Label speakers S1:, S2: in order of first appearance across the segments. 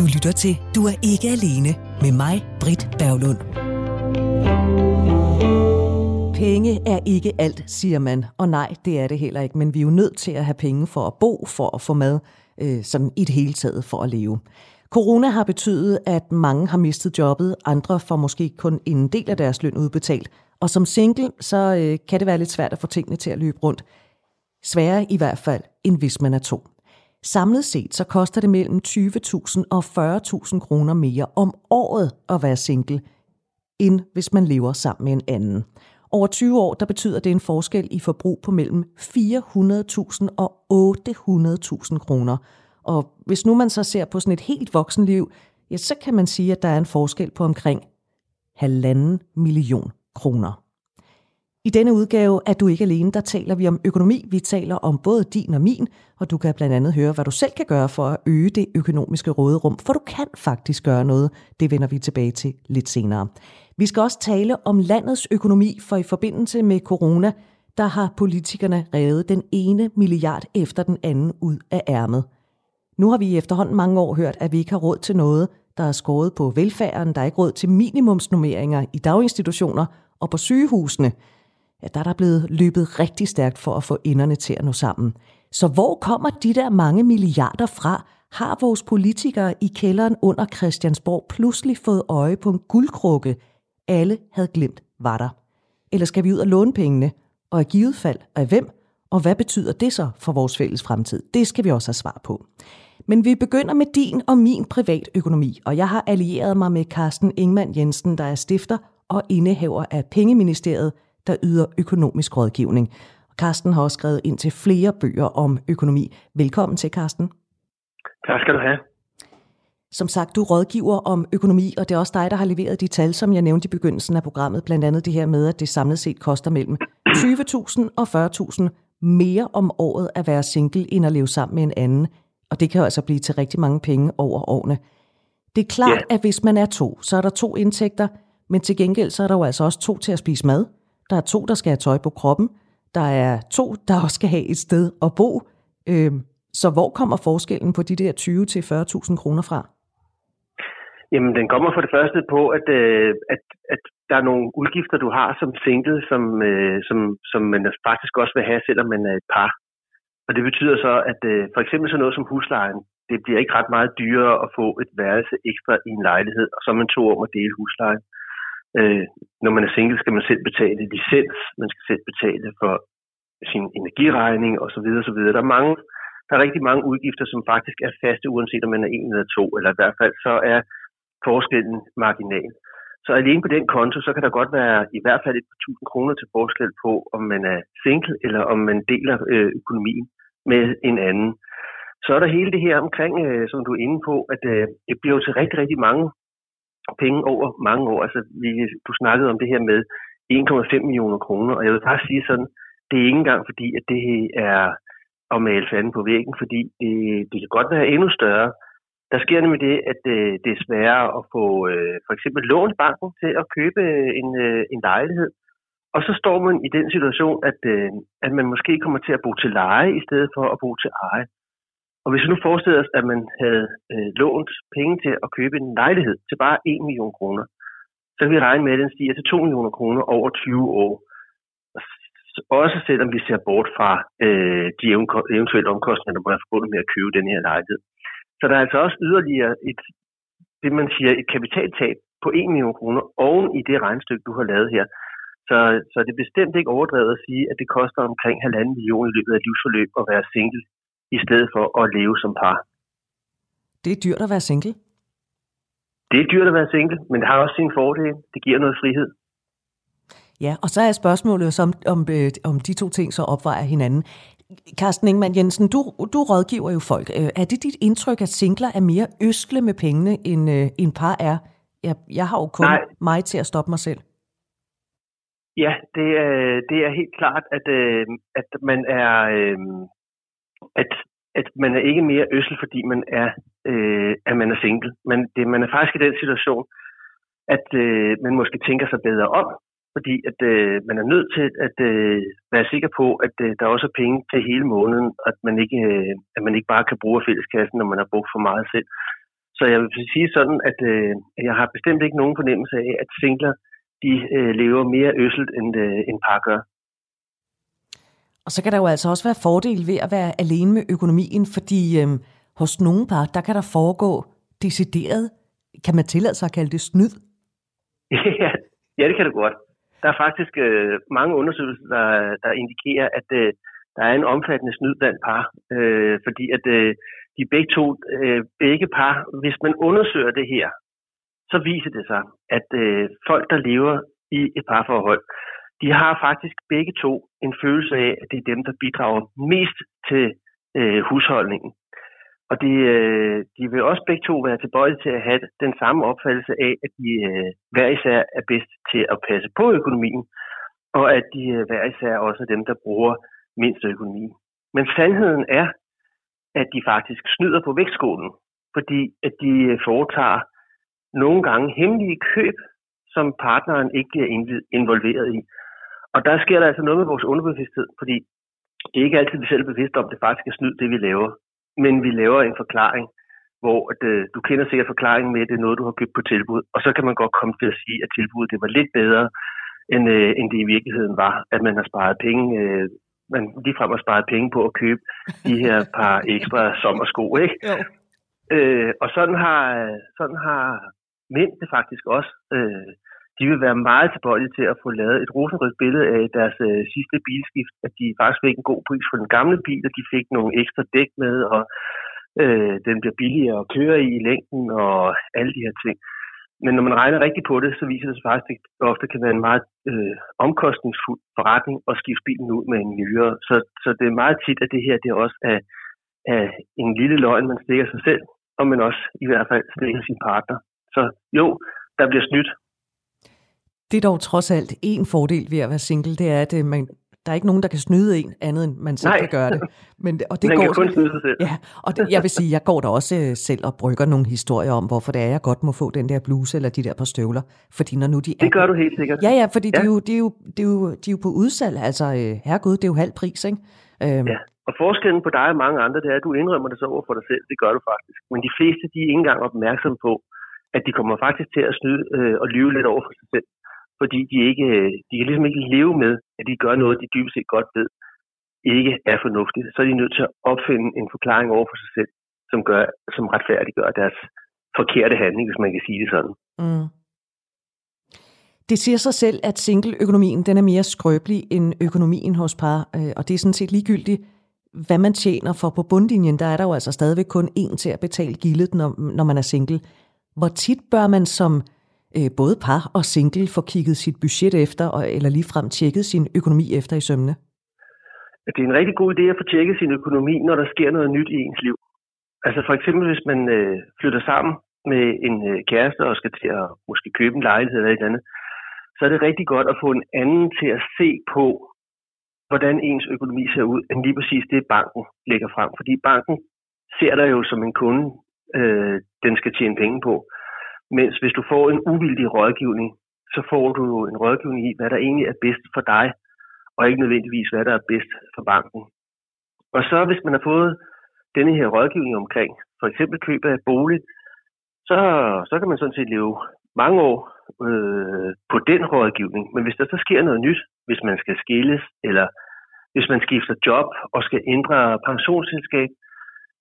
S1: Du lytter til Du er ikke alene med mig, Britt Berglund. Penge er ikke alt, siger man. Og nej, det er det heller ikke. Men vi er jo nødt til at have penge for at bo, for at få mad, øh, sådan i det hele taget for at leve. Corona har betydet, at mange har mistet jobbet, andre får måske kun en del af deres løn udbetalt. Og som single, så øh, kan det være lidt svært at få tingene til at løbe rundt. Sværere i hvert fald, end hvis man er to. Samlet set så koster det mellem 20.000 og 40.000 kroner mere om året at være single, end hvis man lever sammen med en anden. Over 20 år, der betyder det en forskel i forbrug på mellem 400.000 og 800.000 kroner. Og hvis nu man så ser på sådan et helt voksenliv, ja, så kan man sige, at der er en forskel på omkring halvanden million kroner. I denne udgave er du ikke alene, der taler vi om økonomi. Vi taler om både din og min, og du kan blandt andet høre, hvad du selv kan gøre for at øge det økonomiske råderum, for du kan faktisk gøre noget. Det vender vi tilbage til lidt senere. Vi skal også tale om landets økonomi, for i forbindelse med corona, der har politikerne revet den ene milliard efter den anden ud af ærmet. Nu har vi i efterhånden mange år hørt, at vi ikke har råd til noget, der er skåret på velfærden, der er ikke råd til minimumsnummeringer i daginstitutioner og på sygehusene – ja, der er der blevet løbet rigtig stærkt for at få enderne til at nå sammen. Så hvor kommer de der mange milliarder fra? Har vores politikere i kælderen under Christiansborg pludselig fået øje på en guldkrukke, alle havde glemt var der? Eller skal vi ud og låne pengene? Og i givet fald af hvem? Og hvad betyder det så for vores fælles fremtid? Det skal vi også have svar på. Men vi begynder med din og min privatøkonomi, og jeg har allieret mig med Carsten Ingman Jensen, der er stifter og indehaver af Pengeministeriet, der yder økonomisk rådgivning. Carsten har også skrevet ind til flere bøger om økonomi. Velkommen til, Carsten.
S2: Tak skal du have.
S1: Som sagt, du rådgiver om økonomi, og det er også dig, der har leveret de tal, som jeg nævnte i begyndelsen af programmet. Blandt andet det her med, at det samlet set koster mellem 20.000 og 40.000 mere om året at være single, end at leve sammen med en anden. Og det kan jo altså blive til rigtig mange penge over årene. Det er klart, yeah. at hvis man er to, så er der to indtægter, men til gengæld så er der jo altså også to til at spise mad. Der er to, der skal have tøj på kroppen. Der er to, der også skal have et sted at bo. Øh, så hvor kommer forskellen på de der 20-40.000 kroner fra?
S2: Jamen, den kommer for det første på, at, øh, at, at der er nogle udgifter, du har som single, som, øh, som, som man faktisk også vil have, selvom man er et par. Og det betyder så, at øh, for eksempel sådan noget som huslejen, det bliver ikke ret meget dyrere at få et værelse ekstra i en lejlighed, og så er man to om at dele huslejen. Øh, Øh, når man er single, skal man selv betale licens, man skal selv betale for sin energiregning osv. osv. Der er mange, der er rigtig mange udgifter, som faktisk er faste, uanset om man er en eller to, eller i hvert fald så er forskellen marginal. Så alene på den konto, så kan der godt være i hvert fald et par tusind kroner til forskel på, om man er single, eller om man deler øh, økonomien med en anden. Så er der hele det her omkring, øh, som du er inde på, at øh, det bliver jo til rigtig, rigtig mange penge over mange år. Altså, vi, du snakkede om det her med 1,5 millioner kroner, og jeg vil bare sige sådan, det er ikke engang fordi, at det er at male fanden på væggen, fordi det, det kan godt være endnu større. Der sker nemlig det, at det, øh, det er sværere at få øh, for eksempel lån banken til at købe øh, en, øh, en lejlighed. Og så står man i den situation, at, øh, at man måske kommer til at bo til leje i stedet for at bo til eje. Og hvis vi nu forestiller os, at man havde øh, lånt penge til at købe en lejlighed til bare 1 million kroner, så kan vi regne med, at den stiger til 2 millioner kroner over 20 år. Også selvom vi ser bort fra øh, de eventuelle omkostninger, der må være forbundet med at købe den her lejlighed. Så der er altså også yderligere et, det man siger, et kapitaltab på 1 million kroner oven i det regnstykke, du har lavet her. Så, så det er bestemt ikke overdrevet at sige, at det koster omkring halvanden million i løbet af livsforløb at være single i stedet for at leve som par.
S1: Det er dyrt at være single.
S2: Det er dyrt at være single, men det har også sin fordel. Det giver noget frihed.
S1: Ja, og så er spørgsmålet så, om, om, øh, om de to ting så opvejer hinanden. Carsten Ingemann Jensen, du, du rådgiver jo folk. Øh, er det dit indtryk, at singler er mere østle med pengene, end, øh, end par er? Jeg, jeg har jo kun Nej. mig til at stoppe mig selv.
S2: Ja, det er, det er helt klart, at, at man er, at, at man er ikke mere øssel, fordi man er, øh, at man er single. Men det, man er faktisk i den situation, at øh, man måske tænker sig bedre om, fordi at øh, man er nødt til at øh, være sikker på, at øh, der også er penge til hele måneden, at man ikke, øh, at man ikke bare kan bruge fælleskassen, når man har brugt for meget selv. Så jeg vil sige sådan, at øh, jeg har bestemt ikke nogen fornemmelse af, at singler de øh, lever mere øsselt, end, øh, end par gør.
S1: Og så kan der jo altså også være fordel ved at være alene med økonomien, fordi øhm, hos nogle par, der kan der foregå decideret, kan man tillade sig at kalde det snyd?
S2: ja, ja, det kan det godt. Der er faktisk øh, mange undersøgelser, der, der indikerer, at øh, der er en omfattende snyd blandt par, øh, fordi at øh, de begge to, øh, begge par, hvis man undersøger det her, så viser det sig, at øh, folk, der lever i et parforhold, de har faktisk begge to en følelse af, at det er dem, der bidrager mest til øh, husholdningen. Og de, øh, de vil også begge to være tilbøjelige til at have den samme opfattelse af, at de øh, hver især er bedst til at passe på økonomien, og at de øh, hver især også er dem, der bruger mindst økonomi. Men sandheden er, at de faktisk snyder på vægtskålen, fordi at de øh, foretager nogle gange hemmelige køb, som partneren ikke bliver involveret i. Og der sker der altså noget med vores underbevidsthed, fordi det er ikke altid, vi selv er bevidste om, det faktisk er snyd, det vi laver. Men vi laver en forklaring, hvor at, øh, du kender sikkert forklaringen med, at det er noget, du har købt på tilbud. Og så kan man godt komme til at sige, at tilbuddet det var lidt bedre, end, øh, end det i virkeligheden var. At man har sparet penge, øh, man ligefrem har sparet penge på at købe de her par ekstra sommersko, ikke? Jo. Øh, og sådan har, sådan har mænd det faktisk også. Øh, de vil være meget tilbøjelige til at få lavet et rosenrødt billede af deres øh, sidste bilskift, at de faktisk fik en god pris for den gamle bil, og de fik nogle ekstra dæk med, og øh, den bliver billigere at køre i i længden, og alle de her ting. Men når man regner rigtigt på det, så viser det sig faktisk, at det ofte kan være en meget øh, omkostningsfuld forretning at skifte bilen ud med en nyere. Så, så det er meget tit, at det her det også er, er en lille løgn, man stikker sig selv, og man også i hvert fald stikker sin partner. Så jo, der bliver snydt.
S1: Det er dog trods alt en fordel ved at være single, det er, at øh, man, der er ikke nogen, der kan snyde en andet, end man selv
S2: Nej.
S1: kan gøre det.
S2: Men, og det man går, kan kun snyde sig selv.
S1: Ja, og det, jeg vil sige, jeg går der også øh, selv og brygger nogle historier om, hvorfor det er, jeg godt må få den der bluse eller de der par støvler. Fordi når nu de
S2: det gør du helt sikkert.
S1: Ja, ja, fordi ja. De, er jo, de, er jo, de, er jo, de er jo på udsalg. Altså, øh, herregud, det er jo halv pris, ikke?
S2: Øhm. Ja, og forskellen på dig og mange andre, det er, at du indrømmer det så over for dig selv. Det gør du faktisk. Men de fleste, de er ikke engang opmærksomme på, at de kommer faktisk til at snyde øh, og lyve lidt over for sig selv fordi de, ikke, øh, de kan ligesom ikke leve med, at de gør noget, de dybest set godt ved, ikke er fornuftigt. Så er de nødt til at opfinde en forklaring over for sig selv, som, gør, som retfærdiggør deres forkerte handling, hvis man kan sige det sådan. Mm.
S1: Det siger sig selv, at singleøkonomien den er mere skrøbelig end økonomien hos par, øh, og det er sådan set ligegyldigt, hvad man tjener, for på bundlinjen, der er der jo altså stadigvæk kun én til at betale gildet, når, når man er single. Hvor tit bør man som øh, Øh, både par og single får kigget sit budget efter, og, eller ligefrem tjekket sin økonomi efter i sømne?
S2: Det er en rigtig god idé at få tjekket sin økonomi, når der sker noget nyt i ens liv. Altså for eksempel, hvis man øh, flytter sammen med en øh, kæreste og skal til at måske købe en lejlighed eller et eller andet, så er det rigtig godt at få en anden til at se på, hvordan ens økonomi ser ud, end lige præcis det, banken lægger frem. Fordi banken ser dig jo som en kunde, øh, den skal tjene penge på. Mens hvis du får en uvildig rådgivning, så får du jo en rådgivning i, hvad der egentlig er bedst for dig, og ikke nødvendigvis, hvad der er bedst for banken. Og så hvis man har fået denne her rådgivning omkring, for eksempel køb af bolig, så, så kan man sådan set leve mange år øh, på den rådgivning. Men hvis der så sker noget nyt, hvis man skal skilles, eller hvis man skifter job og skal ændre pensionsselskab,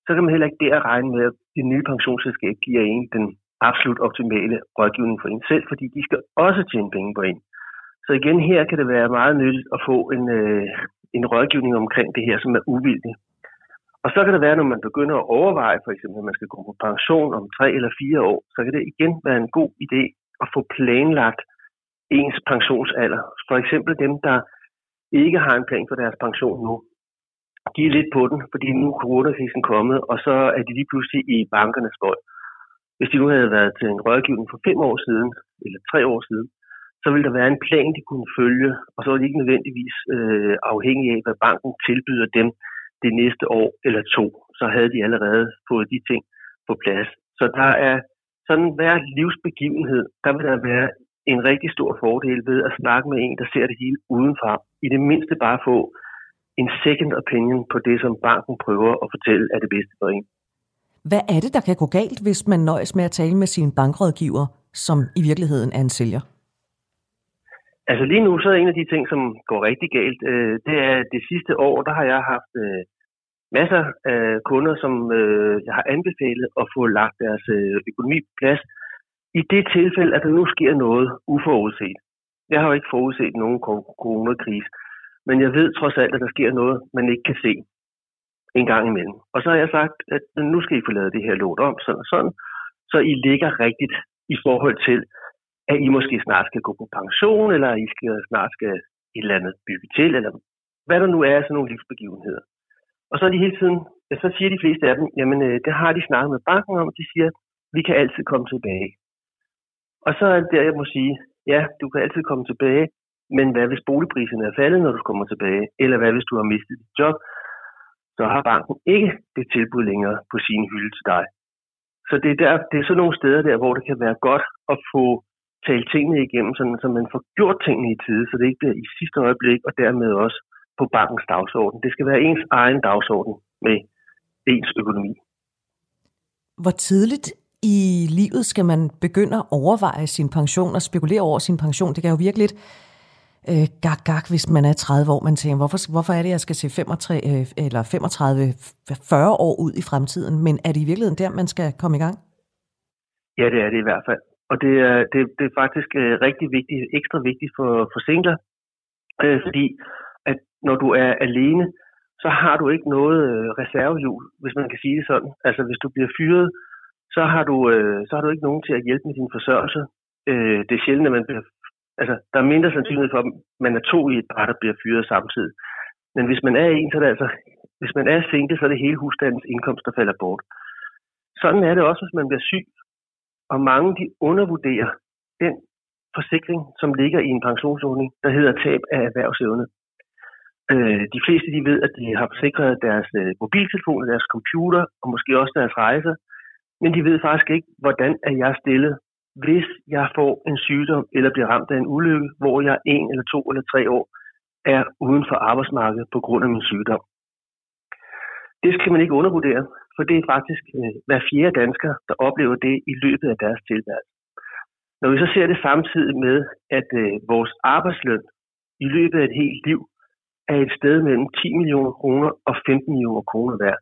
S2: så kan man heller ikke der regne med, at det nye pensionsselskab giver en den absolut optimale rådgivning for en selv, fordi de skal også tjene penge på en. Så igen her kan det være meget nyttigt at få en, øh, en rådgivning omkring det her, som er uvildig. Og så kan det være, når man begynder at overveje, for eksempel, at man skal gå på pension om tre eller fire år, så kan det igen være en god idé at få planlagt ens pensionsalder. For eksempel dem, der ikke har en plan for deres pension nu. De er lidt på den, fordi nu er coronakrisen kommet, og så er de lige pludselig i bankernes vold. Hvis de nu havde været til en rådgivning for fem år siden, eller tre år siden, så ville der være en plan, de kunne følge, og så var de ikke nødvendigvis øh, afhængige af, hvad banken tilbyder dem det næste år eller to. Så havde de allerede fået de ting på plads. Så der er sådan hver livsbegivenhed, der vil der være en rigtig stor fordel ved at snakke med en, der ser det hele udenfra. I det mindste bare få en second opinion på det, som banken prøver at fortælle er det bedste for en.
S1: Hvad er det, der kan gå galt, hvis man nøjes med at tale med sin bankrådgiver, som i virkeligheden er en sælger?
S2: Altså lige nu, så er en af de ting, som går rigtig galt, øh, det er det sidste år, der har jeg haft øh, masser af kunder, som øh, jeg har anbefalet at få lagt deres øh, økonomi på plads. I det tilfælde, at der nu sker noget uforudset. Jeg har jo ikke forudset nogen coronakrise, men jeg ved trods alt, at der sker noget, man ikke kan se en gang imellem. Og så har jeg sagt, at nu skal I få lavet det her låt om, sådan og sådan, så I ligger rigtigt i forhold til, at I måske snart skal gå på pension, eller I skal snart skal et eller andet bygge til, eller hvad der nu er sådan nogle livsbegivenheder. Og så er de hele tiden, ja, så siger de fleste af dem, jamen øh, det har de snakket med banken om, og de siger, vi kan altid komme tilbage. Og så er det der, jeg må sige, ja, du kan altid komme tilbage, men hvad hvis boligpriserne er faldet, når du kommer tilbage? Eller hvad hvis du har mistet dit job? Så har banken ikke det tilbud længere på sin hylde til dig. Så det er, der, det er sådan nogle steder der, hvor det kan være godt at få talt tingene igennem, sådan, så man får gjort tingene i tide, så det ikke bliver i sidste øjeblik, og dermed også på bankens dagsorden. Det skal være ens egen dagsorden med ens økonomi.
S1: Hvor tidligt i livet skal man begynde at overveje sin pension og spekulere over sin pension? Det kan jo virkelig lidt øh, gak, gak, hvis man er 30 år. Man tænker, hvorfor, hvorfor er det, jeg skal se 35, øh, eller 35, 40 år ud i fremtiden? Men er det i virkeligheden der, man skal komme i gang?
S2: Ja, det er det i hvert fald. Og det er, det, det er faktisk øh, rigtig vigtigt, ekstra vigtigt for, for singler, øh, fordi at når du er alene, så har du ikke noget øh, reservehjul, hvis man kan sige det sådan. Altså hvis du bliver fyret, så har du, øh, så har du ikke nogen til at hjælpe med din forsørgelse. Øh, det er sjældent, at man bliver, altså der er mindre sandsynlighed for, at man er to i et par, der bliver fyret samtidig. Men hvis man er en, så er det altså, hvis man er single, så er det hele husstandens indkomst, der falder bort. Sådan er det også, hvis man bliver syg. Og mange de undervurderer den forsikring, som ligger i en pensionsordning, der hedder tab af erhvervsevne. Øh, de fleste de ved, at de har forsikret deres øh, mobiltelefon, deres computer og måske også deres rejser, men de ved faktisk ikke, hvordan er jeg stillet, hvis jeg får en sygdom eller bliver ramt af en ulykke, hvor jeg en eller to eller tre år er uden for arbejdsmarkedet på grund af min sygdom. Det skal man ikke undervurdere, for det er faktisk øh, hver fjerde dansker, der oplever det i løbet af deres tilværelse. Når vi så ser det samtidig med, at øh, vores arbejdsløn i løbet af et helt liv er et sted mellem 10 millioner kroner og 15 millioner kroner værd,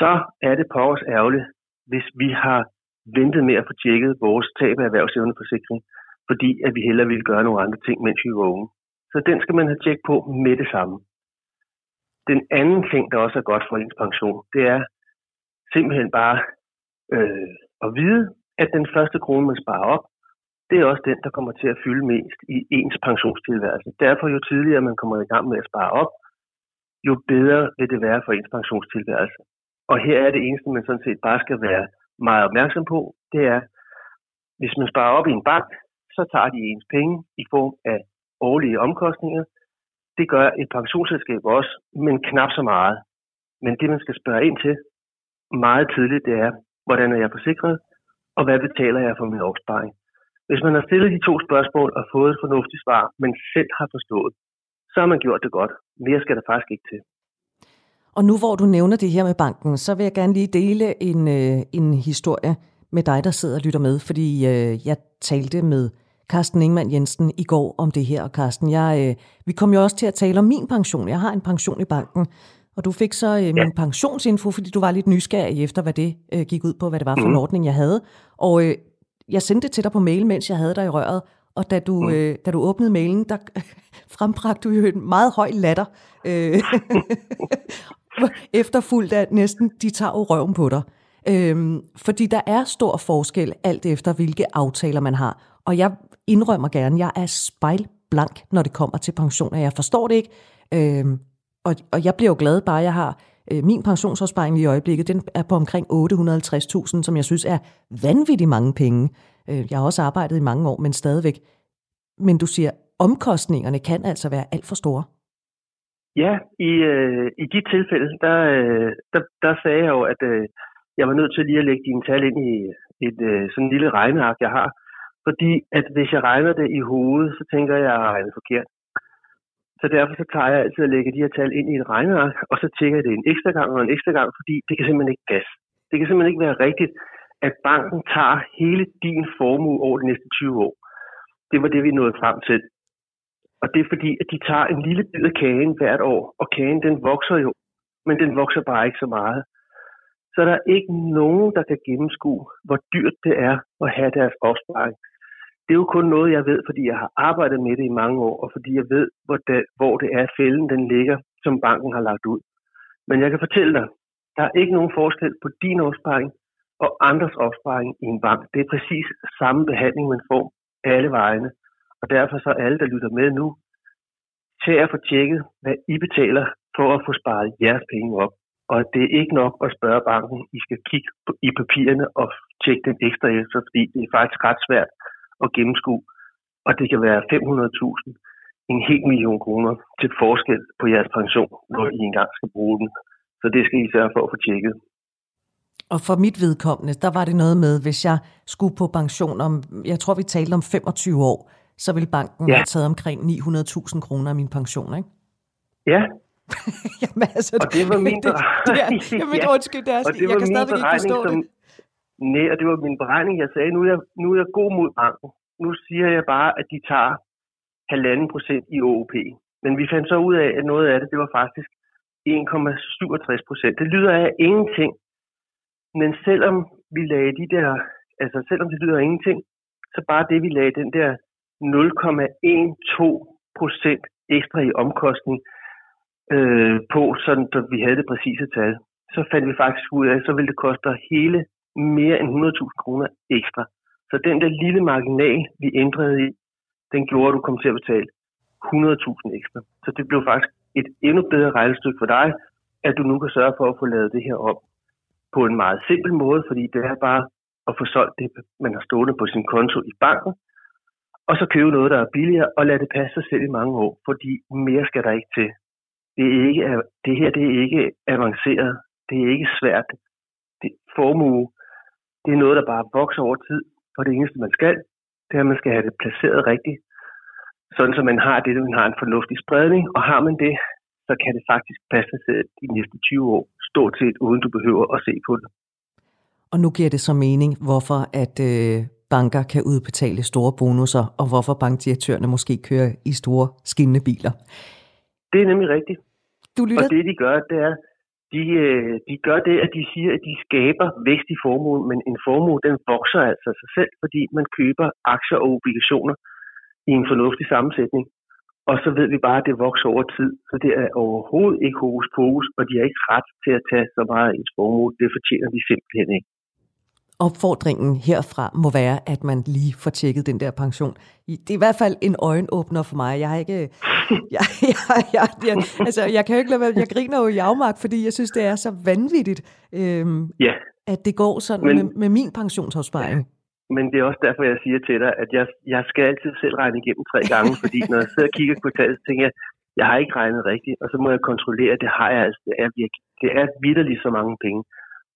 S2: så er det på os ærgerligt, hvis vi har ventet med at få tjekket vores tab af erhvervsevneforsikring, fordi at vi hellere ville gøre nogle andre ting, mens vi var unge. Så den skal man have tjek på med det samme. Den anden ting, der også er godt for ens pension, det er simpelthen bare øh, at vide, at den første krone, man sparer op, det er også den, der kommer til at fylde mest i ens pensionstilværelse. Derfor jo tidligere man kommer i gang med at spare op, jo bedre vil det være for ens pensionstilværelse. Og her er det eneste, man sådan set bare skal være meget opmærksom på, det er, hvis man sparer op i en bank, så tager de ens penge i form af årlige omkostninger. Det gør et pensionsselskab også, men knap så meget. Men det, man skal spørge ind til meget tidligt, det er, hvordan er jeg forsikret, og hvad betaler jeg for min opsparing? Hvis man har stillet de to spørgsmål og fået et fornuftigt svar, men selv har forstået, så har man gjort det godt. Mere skal der faktisk ikke til.
S1: Og nu hvor du nævner det her med banken, så vil jeg gerne lige dele en, øh, en historie med dig, der sidder og lytter med, fordi øh, jeg talte med Carsten Ingemann Jensen i går om det her. Og Carsten, jeg, øh, vi kom jo også til at tale om min pension. Jeg har en pension i banken, og du fik så øh, min ja. pensionsinfo, fordi du var lidt nysgerrig efter, hvad det øh, gik ud på, hvad det var for mm. en mhm. ordning, jeg havde. Og øh, jeg sendte det til dig på mail, mens jeg havde dig i røret, og da du, mm. øh, da du åbnede mailen, der frembragte du jo en meget høj latter. Øh, efterfulgt af næsten, de tager jo røven på dig. Øhm, fordi der er stor forskel alt efter, hvilke aftaler man har. Og jeg indrømmer gerne, jeg er spejlblank, når det kommer til pensioner. Jeg forstår det ikke, øhm, og, og jeg bliver jo glad bare, jeg har øh, min pensionsopsparing i øjeblikket, den er på omkring 850.000, som jeg synes er vanvittigt mange penge. Øh, jeg har også arbejdet i mange år, men stadigvæk. Men du siger, omkostningerne kan altså være alt for store.
S2: Ja, i, øh, i de tilfælde, der, øh, der, der sagde jeg jo, at øh, jeg var nødt til lige at lægge dine tal ind i et øh, sådan en lille regneark, jeg har. Fordi at hvis jeg regner det i hovedet, så tænker jeg, at jeg regner forkert. Så derfor så tager jeg altid at lægge de her tal ind i et regneark, og så tjekker jeg det en ekstra gang og en ekstra gang, fordi det kan simpelthen ikke passe. Det kan simpelthen ikke være rigtigt, at banken tager hele din formue over de næste 20 år. Det var det, vi nåede frem til. Og det er fordi, at de tager en lille bid af kagen hvert år, og kagen den vokser jo, men den vokser bare ikke så meget. Så der er ikke nogen, der kan gennemskue, hvor dyrt det er at have deres opsparing. Det er jo kun noget, jeg ved, fordi jeg har arbejdet med det i mange år, og fordi jeg ved, hvor det, hvor det er, fælden den ligger, som banken har lagt ud. Men jeg kan fortælle dig, der er ikke nogen forskel på din opsparing og andres opsparing i en bank. Det er præcis samme behandling, man får alle vejene. Og derfor så alle, der lytter med nu, til at få tjekket, hvad I betaler for at få sparet jeres penge op. Og det er ikke nok at spørge banken. I skal kigge i papirerne og tjekke den ekstra efter, fordi det er faktisk ret svært at gennemskue. Og det kan være 500.000, en hel million kroner til forskel på jeres pension, når I engang skal bruge den. Så det skal I sørge for at få tjekket.
S1: Og for mit vedkommende, der var det noget med, hvis jeg skulle på pension om, jeg tror vi talte om 25 år, så ville banken ja. have taget omkring 900.000 kroner af min pension, ikke?
S2: Ja.
S1: jamen, altså,
S2: og det var min beregning.
S1: Det, det er, jamen, ja. undskyld, det er, og det jeg kan stadigvæk ikke forstå som, det.
S2: Nej, og det var min beregning, jeg sagde, nu er jeg, nu er jeg god mod banken. Nu siger jeg bare, at de tager halvanden procent i OOP. Men vi fandt så ud af, at noget af det, det var faktisk 1,67 procent. Det lyder af ingenting, men selvom vi lagde de der, altså selvom det lyder af ingenting, så bare det, vi lagde den der 0,12 procent ekstra i omkostning øh, på, sådan at vi havde det præcise tal, så fandt vi faktisk ud af, at så ville det koste hele mere end 100.000 kroner ekstra. Så den der lille marginal, vi ændrede i, den gjorde, at du kom til at betale 100.000 ekstra. Så det blev faktisk et endnu bedre regnestykke for dig, at du nu kan sørge for at få lavet det her op på en meget simpel måde, fordi det er bare at få solgt det, man har stående på sin konto i banken, og så købe noget, der er billigere, og lade det passe sig selv i mange år, fordi mere skal der ikke til. Det, er ikke, det her det er ikke avanceret, det er ikke svært. Det, formue, det er noget, der bare vokser over tid, og det eneste, man skal, det er, at man skal have det placeret rigtigt, sådan så man har det, man har en fornuftig spredning, og har man det, så kan det faktisk passe sig de næste 20 år, stort set uden du behøver at se på det.
S1: Og nu giver det så mening, hvorfor at øh, banker kan udbetale store bonusser, og hvorfor bankdirektørerne måske kører i store skinnende biler.
S2: Det er nemlig rigtigt.
S1: Du lytter...
S2: Og det de gør, det er, de, øh, de gør det, at de siger, at de skaber vækst i formuen, men en formue, den vokser altså sig selv, fordi man køber aktier og obligationer i en fornuftig sammensætning. Og så ved vi bare, at det vokser over tid. Så det er overhovedet ikke hokus pokus, og de har ikke ret til at tage så meget ens formue. Det fortjener de simpelthen ikke
S1: opfordringen herfra må være, at man lige får tjekket den der pension. Det er i hvert fald en øjenåbner for mig. Jeg har ikke... Jeg, jeg, jeg, jeg, altså, jeg kan jo ikke lade være, jeg griner jo i afmagt, fordi jeg synes, det er så vanvittigt, øhm,
S2: ja.
S1: at det går sådan men, med, med min pensionsopsparing.
S2: Men det er også derfor, jeg siger til dig, at jeg, jeg skal altid selv regne igennem tre gange, fordi når jeg sidder og kigger på tallet, så tænker jeg, jeg har ikke regnet rigtigt, og så må jeg kontrollere, at det har jeg altså. Det er, virkelig, det er vidderligt så mange penge.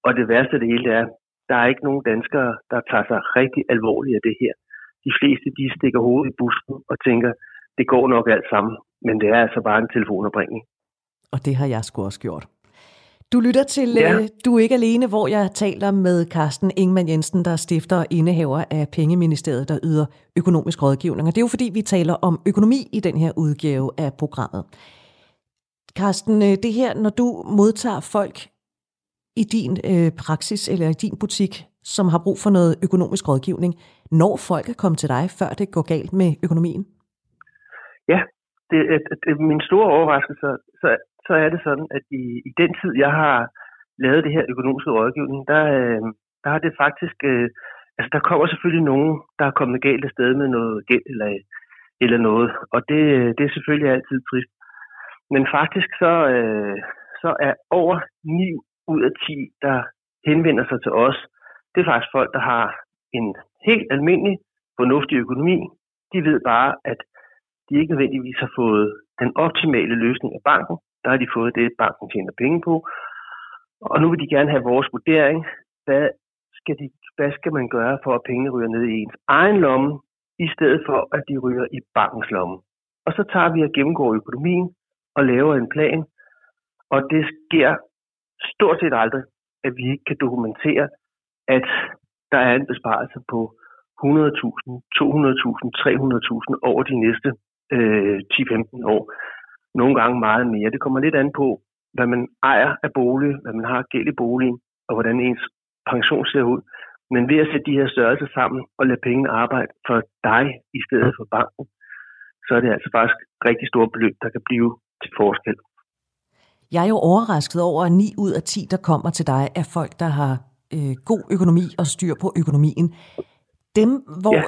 S2: Og det værste af det hele er, der er ikke nogen danskere, der tager sig rigtig alvorligt af det her. De fleste, de stikker hovedet i busken og tænker, det går nok alt sammen, men det er altså bare en telefonopringning.
S1: Og det har jeg sgu også gjort. Du lytter til ja. uh, Du er ikke alene, hvor jeg taler med Carsten Ingman Jensen, der stifter og indehaver af Pengeministeriet, der yder økonomisk rådgivning. Og det er jo fordi, vi taler om økonomi i den her udgave af programmet. Carsten, øh, det her, når du modtager folk i din øh, praksis eller i din butik, som har brug for noget økonomisk rådgivning, når folk er kommet til dig, før det går galt med økonomien?
S2: Ja, det, øh, det, det min store overraskelse, så, så er det sådan, at i, i den tid, jeg har lavet det her økonomiske rådgivning, der, øh, der har det faktisk, øh, altså der kommer selvfølgelig nogen, der er kommet galt af sted med noget gæld eller, eller noget, og det, øh, det er selvfølgelig altid trist. Men faktisk så, øh, så er over 9 ud af 10, der henvender sig til os, det er faktisk folk, der har en helt almindelig, fornuftig økonomi. De ved bare, at de ikke nødvendigvis har fået den optimale løsning af banken. Der har de fået det, banken tjener penge på. Og nu vil de gerne have vores vurdering. Hvad skal, de, hvad skal man gøre for, at pengene ryger ned i ens egen lomme, i stedet for, at de ryger i bankens lomme? Og så tager vi og gennemgår økonomien og laver en plan. Og det sker stort set aldrig, at vi ikke kan dokumentere, at der er en besparelse på 100.000, 200.000, 300.000 over de næste øh, 10-15 år. Nogle gange meget mere. Det kommer lidt an på, hvad man ejer af bolig, hvad man har gæld i boligen, og hvordan ens pension ser ud. Men ved at sætte de her størrelser sammen og lade pengene arbejde for dig i stedet for banken, så er det altså faktisk rigtig store beløb, der kan blive til forskel.
S1: Jeg er jo overrasket over, at 9 ud af 10, der kommer til dig, er folk, der har øh, god økonomi og styr på økonomien. Dem, hvor ja.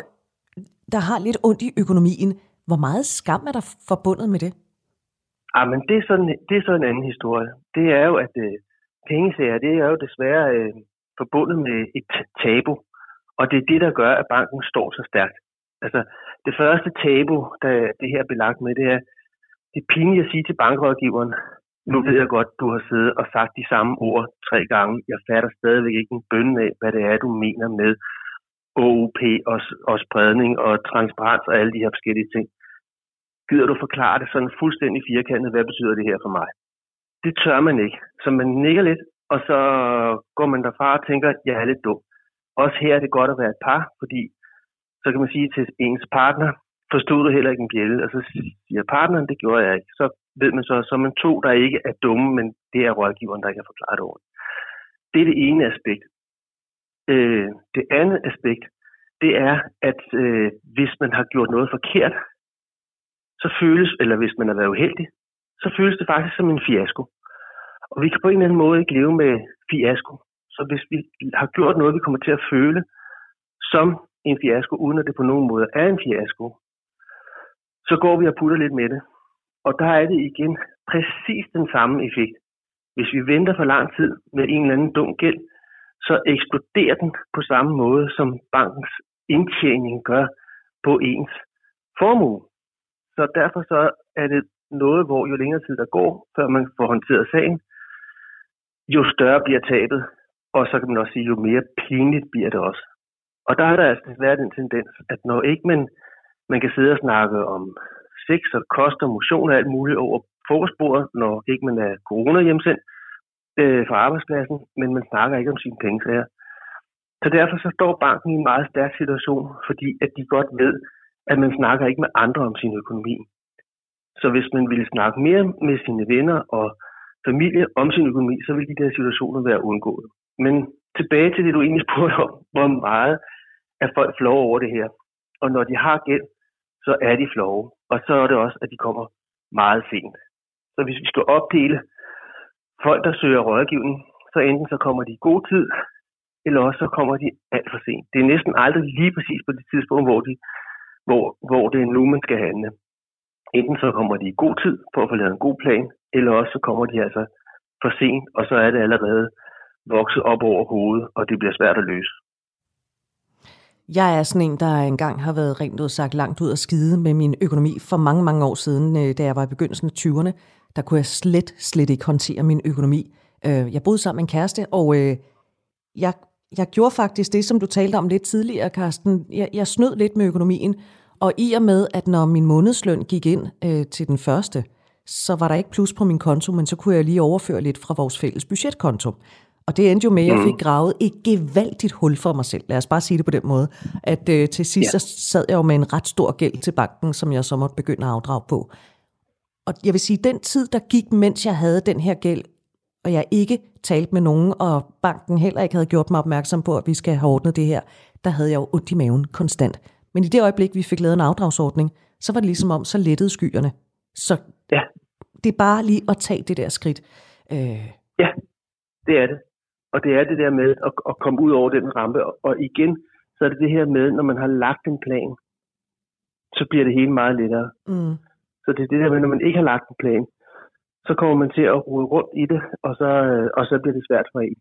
S1: der har lidt ondt i økonomien, hvor meget skam er der forbundet med det?
S2: Ah, men det er, sådan, det er så en anden historie. Det er jo, at øh, pengesager, det er jo desværre øh, forbundet med et tabu. Og det er det, der gør, at banken står så stærkt. Altså, det første tabu, der det her er belagt med, det er, det er pinligt at sige til bankrådgiveren, nu ved jeg godt, du har siddet og sagt de samme ord tre gange. Jeg fatter stadigvæk ikke en bønne af, hvad det er, du mener med OOP og, og spredning og transparens og alle de her forskellige ting. Gider du forklare det sådan fuldstændig firkantet, hvad betyder det her for mig? Det tør man ikke. Så man nikker lidt, og så går man derfra og tænker, at jeg er lidt dum. Også her er det godt at være et par, fordi så kan man sige til ens partner, forstod du heller ikke en bjælle, og så siger partneren, det gjorde jeg ikke. Så ved man så, så man to, der ikke er dumme, men det er rådgiveren, der ikke har forklaret det ordentligt. Det er det ene aspekt. Øh, det andet aspekt, det er, at øh, hvis man har gjort noget forkert, så føles, eller hvis man har været uheldig, så føles det faktisk som en fiasko. Og vi kan på en eller anden måde ikke leve med fiasko. Så hvis vi har gjort noget, vi kommer til at føle som en fiasko, uden at det på nogen måde er en fiasko, så går vi og putter lidt med det. Og der er det igen præcis den samme effekt. Hvis vi venter for lang tid med en eller anden dum gæld, så eksploderer den på samme måde, som bankens indtjening gør på ens formue. Så derfor så er det noget, hvor jo længere tid der går, før man får håndteret sagen, jo større bliver tabet, og så kan man også sige, jo mere pinligt bliver det også. Og der er der altså været den tendens, at når ikke man, man kan sidde og snakke om sex og kost og motion og alt muligt over frokostbordet, når ikke man er corona hjemsendt øh, fra arbejdspladsen, men man snakker ikke om sine pengesager. Så derfor så står banken i en meget stærk situation, fordi at de godt ved, at man snakker ikke med andre om sin økonomi. Så hvis man ville snakke mere med sine venner og familie om sin økonomi, så ville de der situationer være undgået. Men tilbage til det, du egentlig spurgte om, hvor meget er folk flove over det her. Og når de har gæld, så er de flove. Og så er det også, at de kommer meget sent. Så hvis vi skal opdele folk, der søger rådgivning, så enten så kommer de i god tid, eller også så kommer de alt for sent. Det er næsten aldrig lige præcis på det tidspunkt, hvor, de, hvor, hvor det er nu, man skal handle. Enten så kommer de i god tid for at få lavet en god plan, eller også så kommer de altså for sent, og så er det allerede vokset op over hovedet, og det bliver svært at løse.
S1: Jeg er sådan en, der engang har været rent ud sagt langt ud af skide med min økonomi for mange, mange år siden, øh, da jeg var i begyndelsen af 20'erne. Der kunne jeg slet, slet ikke håndtere min økonomi. Øh, jeg boede sammen med en kæreste, og øh, jeg, jeg gjorde faktisk det, som du talte om lidt tidligere, Karsten. Jeg, jeg snød lidt med økonomien, og i og med, at når min månedsløn gik ind øh, til den første, så var der ikke plus på min konto, men så kunne jeg lige overføre lidt fra vores fælles budgetkonto. Og det endte jo med, at jeg mm. fik gravet et gevaldigt hul for mig selv. Lad os bare sige det på den måde. At øh, til sidst ja. så sad jeg jo med en ret stor gæld til banken, som jeg så måtte begynde at afdrage på. Og jeg vil sige, den tid, der gik, mens jeg havde den her gæld, og jeg ikke talte med nogen, og banken heller ikke havde gjort mig opmærksom på, at vi skal have ordnet det her, der havde jeg jo ondt i maven konstant. Men i det øjeblik, vi fik lavet en afdragsordning, så var det ligesom om, så lettede skyerne. Så ja. det er bare lige at tage det der skridt.
S2: Øh. Ja, det er det. Og det er det der med at, at komme ud over den rampe. Og igen, så er det det her med, når man har lagt en plan, så bliver det hele meget lettere. Mm. Så det er det der med, når man ikke har lagt en plan, så kommer man til at rode rundt i det, og så, øh, og så bliver det svært for en.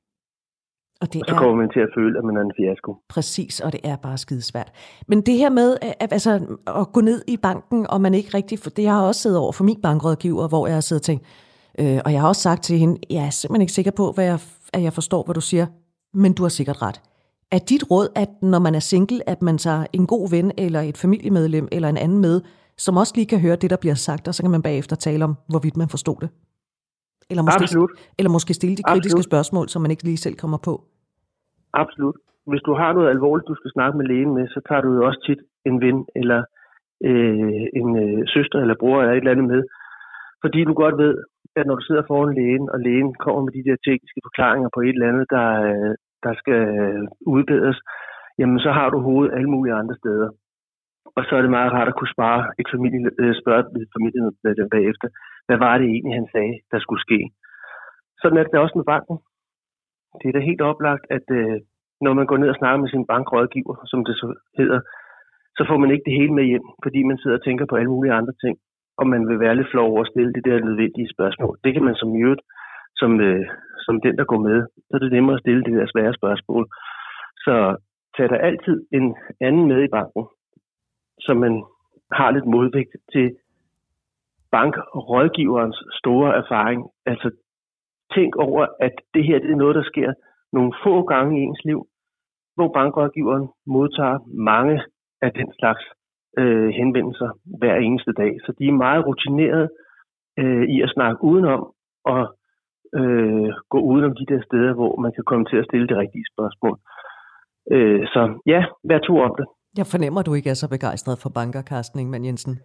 S2: Og, det og så kommer man til at føle, at man er en fiasko.
S1: Præcis, og det er bare skidesvært. Men det her med at, altså, at gå ned i banken, og man ikke rigtig... For det jeg har også siddet over for min bankrådgiver, hvor jeg har siddet og tænkt, øh, og jeg har også sagt til hende, jeg er simpelthen ikke sikker på, hvad jeg, at jeg forstår, hvad du siger, men du har sikkert ret. Er dit råd, at når man er single, at man tager en god ven, eller et familiemedlem, eller en anden med, som også lige kan høre det, der bliver sagt, og så kan man bagefter tale om, hvorvidt man forstod det? Eller måske, Absolut. eller måske stille de kritiske Absolut. spørgsmål, som man ikke lige selv kommer på.
S2: Absolut. Hvis du har noget alvorligt, du skal snakke med lægen med, så tager du jo også tit en ven eller øh, en øh, søster eller bror eller et eller andet med. Fordi du godt ved, at når du sidder foran lægen, og lægen kommer med de der tekniske forklaringer på et eller andet, der, øh, der skal øh, udbedres, jamen så har du hovedet alle mulige andre steder. Og så er det meget rart at kunne spare et familie, øh, spørge familien bagefter, hvad var det egentlig, han sagde, der skulle ske. Sådan er det også med banken. Det er da helt oplagt, at øh, når man går ned og snakker med sin bankrådgiver, som det så hedder, så får man ikke det hele med hjem, fordi man sidder og tænker på alle mulige andre ting, og man vil være lidt flov over at stille det der nødvendige spørgsmål. Det kan man som mute, som, øh, som den, der går med, så er det nemmere at stille det der svære spørgsmål. Så tag der altid en anden med i banken, så man har lidt modvægt til bankrådgiverens store erfaring. Altså tænk over, at det her det er noget, der sker nogle få gange i ens liv, hvor bankrådgiveren modtager mange af den slags øh, henvendelser hver eneste dag. Så de er meget rutineret øh, i at snakke udenom og øh, gå udenom de der steder, hvor man kan komme til at stille det rigtige spørgsmål. Øh, så ja, vær to om det.
S1: Jeg fornemmer, at du ikke er så begejstret for banker, Carsten Ingemann Jensen.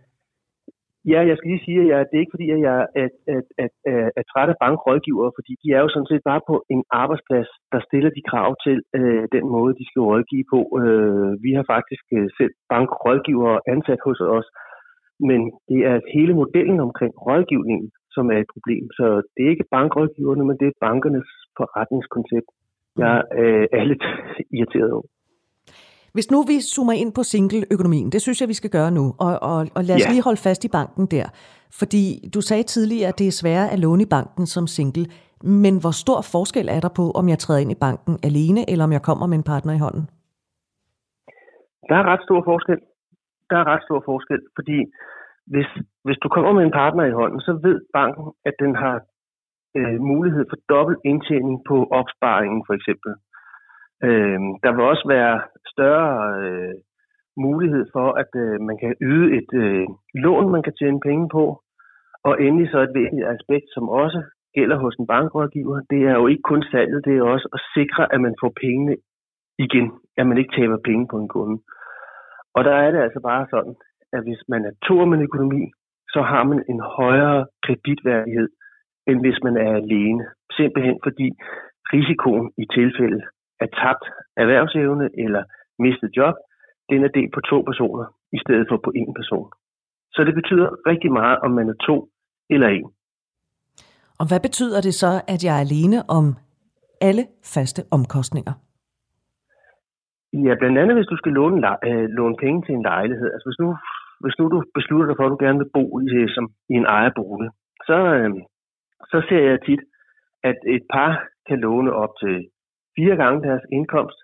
S2: Ja, jeg skal lige sige, at jeg, det er ikke fordi, at jeg er, at, at, at, er at træt af bankrådgivere, fordi de er jo sådan set bare på en arbejdsplads, der stiller de krav til øh, den måde, de skal rådgive på. Øh, vi har faktisk øh, selv bankrådgivere ansat hos os, men det er hele modellen omkring rådgivningen, som er et problem. Så det er ikke bankrådgiverne, men det er bankernes forretningskoncept. Jeg øh, er lidt irriteret over.
S1: Hvis nu vi zoomer ind på single-økonomien, det synes jeg, vi skal gøre nu, og, og, og lad os ja. lige holde fast i banken der. Fordi du sagde tidligere, at det er sværere at låne i banken som single. Men hvor stor forskel er der på, om jeg træder ind i banken alene, eller om jeg kommer med en partner i hånden?
S2: Der er ret stor forskel. Der er ret stor forskel, fordi hvis, hvis du kommer med en partner i hånden, så ved banken, at den har øh, mulighed for dobbelt indtjening på opsparingen for eksempel. Øh, der vil også være større øh, mulighed for, at øh, man kan yde et øh, lån, man kan tjene penge på. Og endelig så et vigtigt aspekt, som også gælder hos en bankrådgiver, det er jo ikke kun salget, det er også at sikre, at man får pengene igen, at man ikke taber penge på en kunde. Og der er det altså bare sådan, at hvis man er to med økonomi, så har man en højere kreditværdighed, end hvis man er alene. Simpelthen fordi risikoen i tilfælde af tabt erhvervsevne eller mistet job, den er delt på to personer i stedet for på én person. Så det betyder rigtig meget, om man er to eller en.
S1: Og hvad betyder det så, at jeg er alene om alle faste omkostninger?
S2: Ja, blandt andet hvis du skal låne, øh, låne penge til en lejlighed. Altså hvis nu, hvis nu du beslutter dig for, at du gerne vil bo i, som, i en ejerbolig, så, øh, så ser jeg tit, at et par kan låne op til fire gange deres indkomst,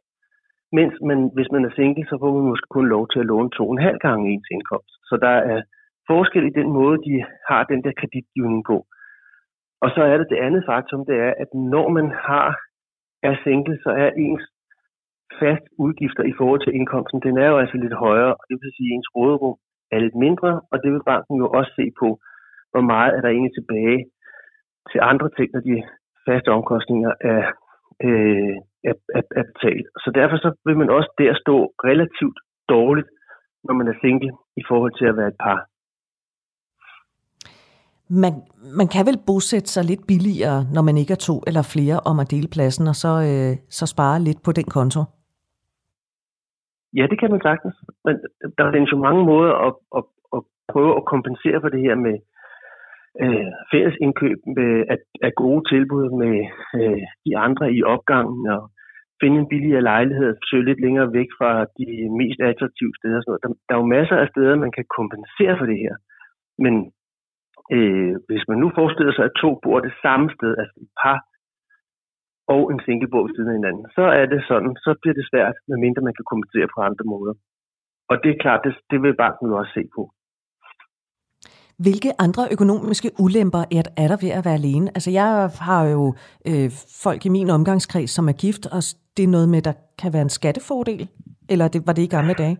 S2: mens man, hvis man er single, så får man måske kun lov til at låne to og en halv gange ens indkomst. Så der er forskel i den måde, de har den der kreditgivning på. Og så er det det andet faktum, det er, at når man har er single, så er ens fast udgifter i forhold til indkomsten, den er jo altså lidt højere, og det vil sige, at ens råderum er lidt mindre, og det vil banken jo også se på, hvor meget er der egentlig tilbage til andre ting, når de faste omkostninger er øh, at, at, at betale. Så derfor så vil man også der stå relativt dårligt, når man er single, i forhold til at være et par.
S1: Man, man kan vel bosætte sig lidt billigere, når man ikke er to eller flere om at dele pladsen, og så, øh, så spare lidt på den konto?
S2: Ja, det kan man sagtens. Men der findes jo mange måder at, at, at prøve at kompensere for det her med, øh, fælles indkøb med, af, af gode tilbud med øh, de andre i opgangen og finde en billigere lejlighed og søge lidt længere væk fra de mest attraktive steder. Sådan noget. Der, der er jo masser af steder, man kan kompensere for det her. Men øh, hvis man nu forestiller sig, at to bor det samme sted, altså et par og en single bor ved siden af hinanden, så er det sådan, så bliver det svært, medmindre man kan kompensere på andre måder. Og det er klart, det, det vil banken jo også se på.
S1: Hvilke andre økonomiske ulemper er, der ved at være alene? Altså jeg har jo øh, folk i min omgangskreds, som er gift, og det er noget med, der kan være en skattefordel? Eller det, var det i gamle dage?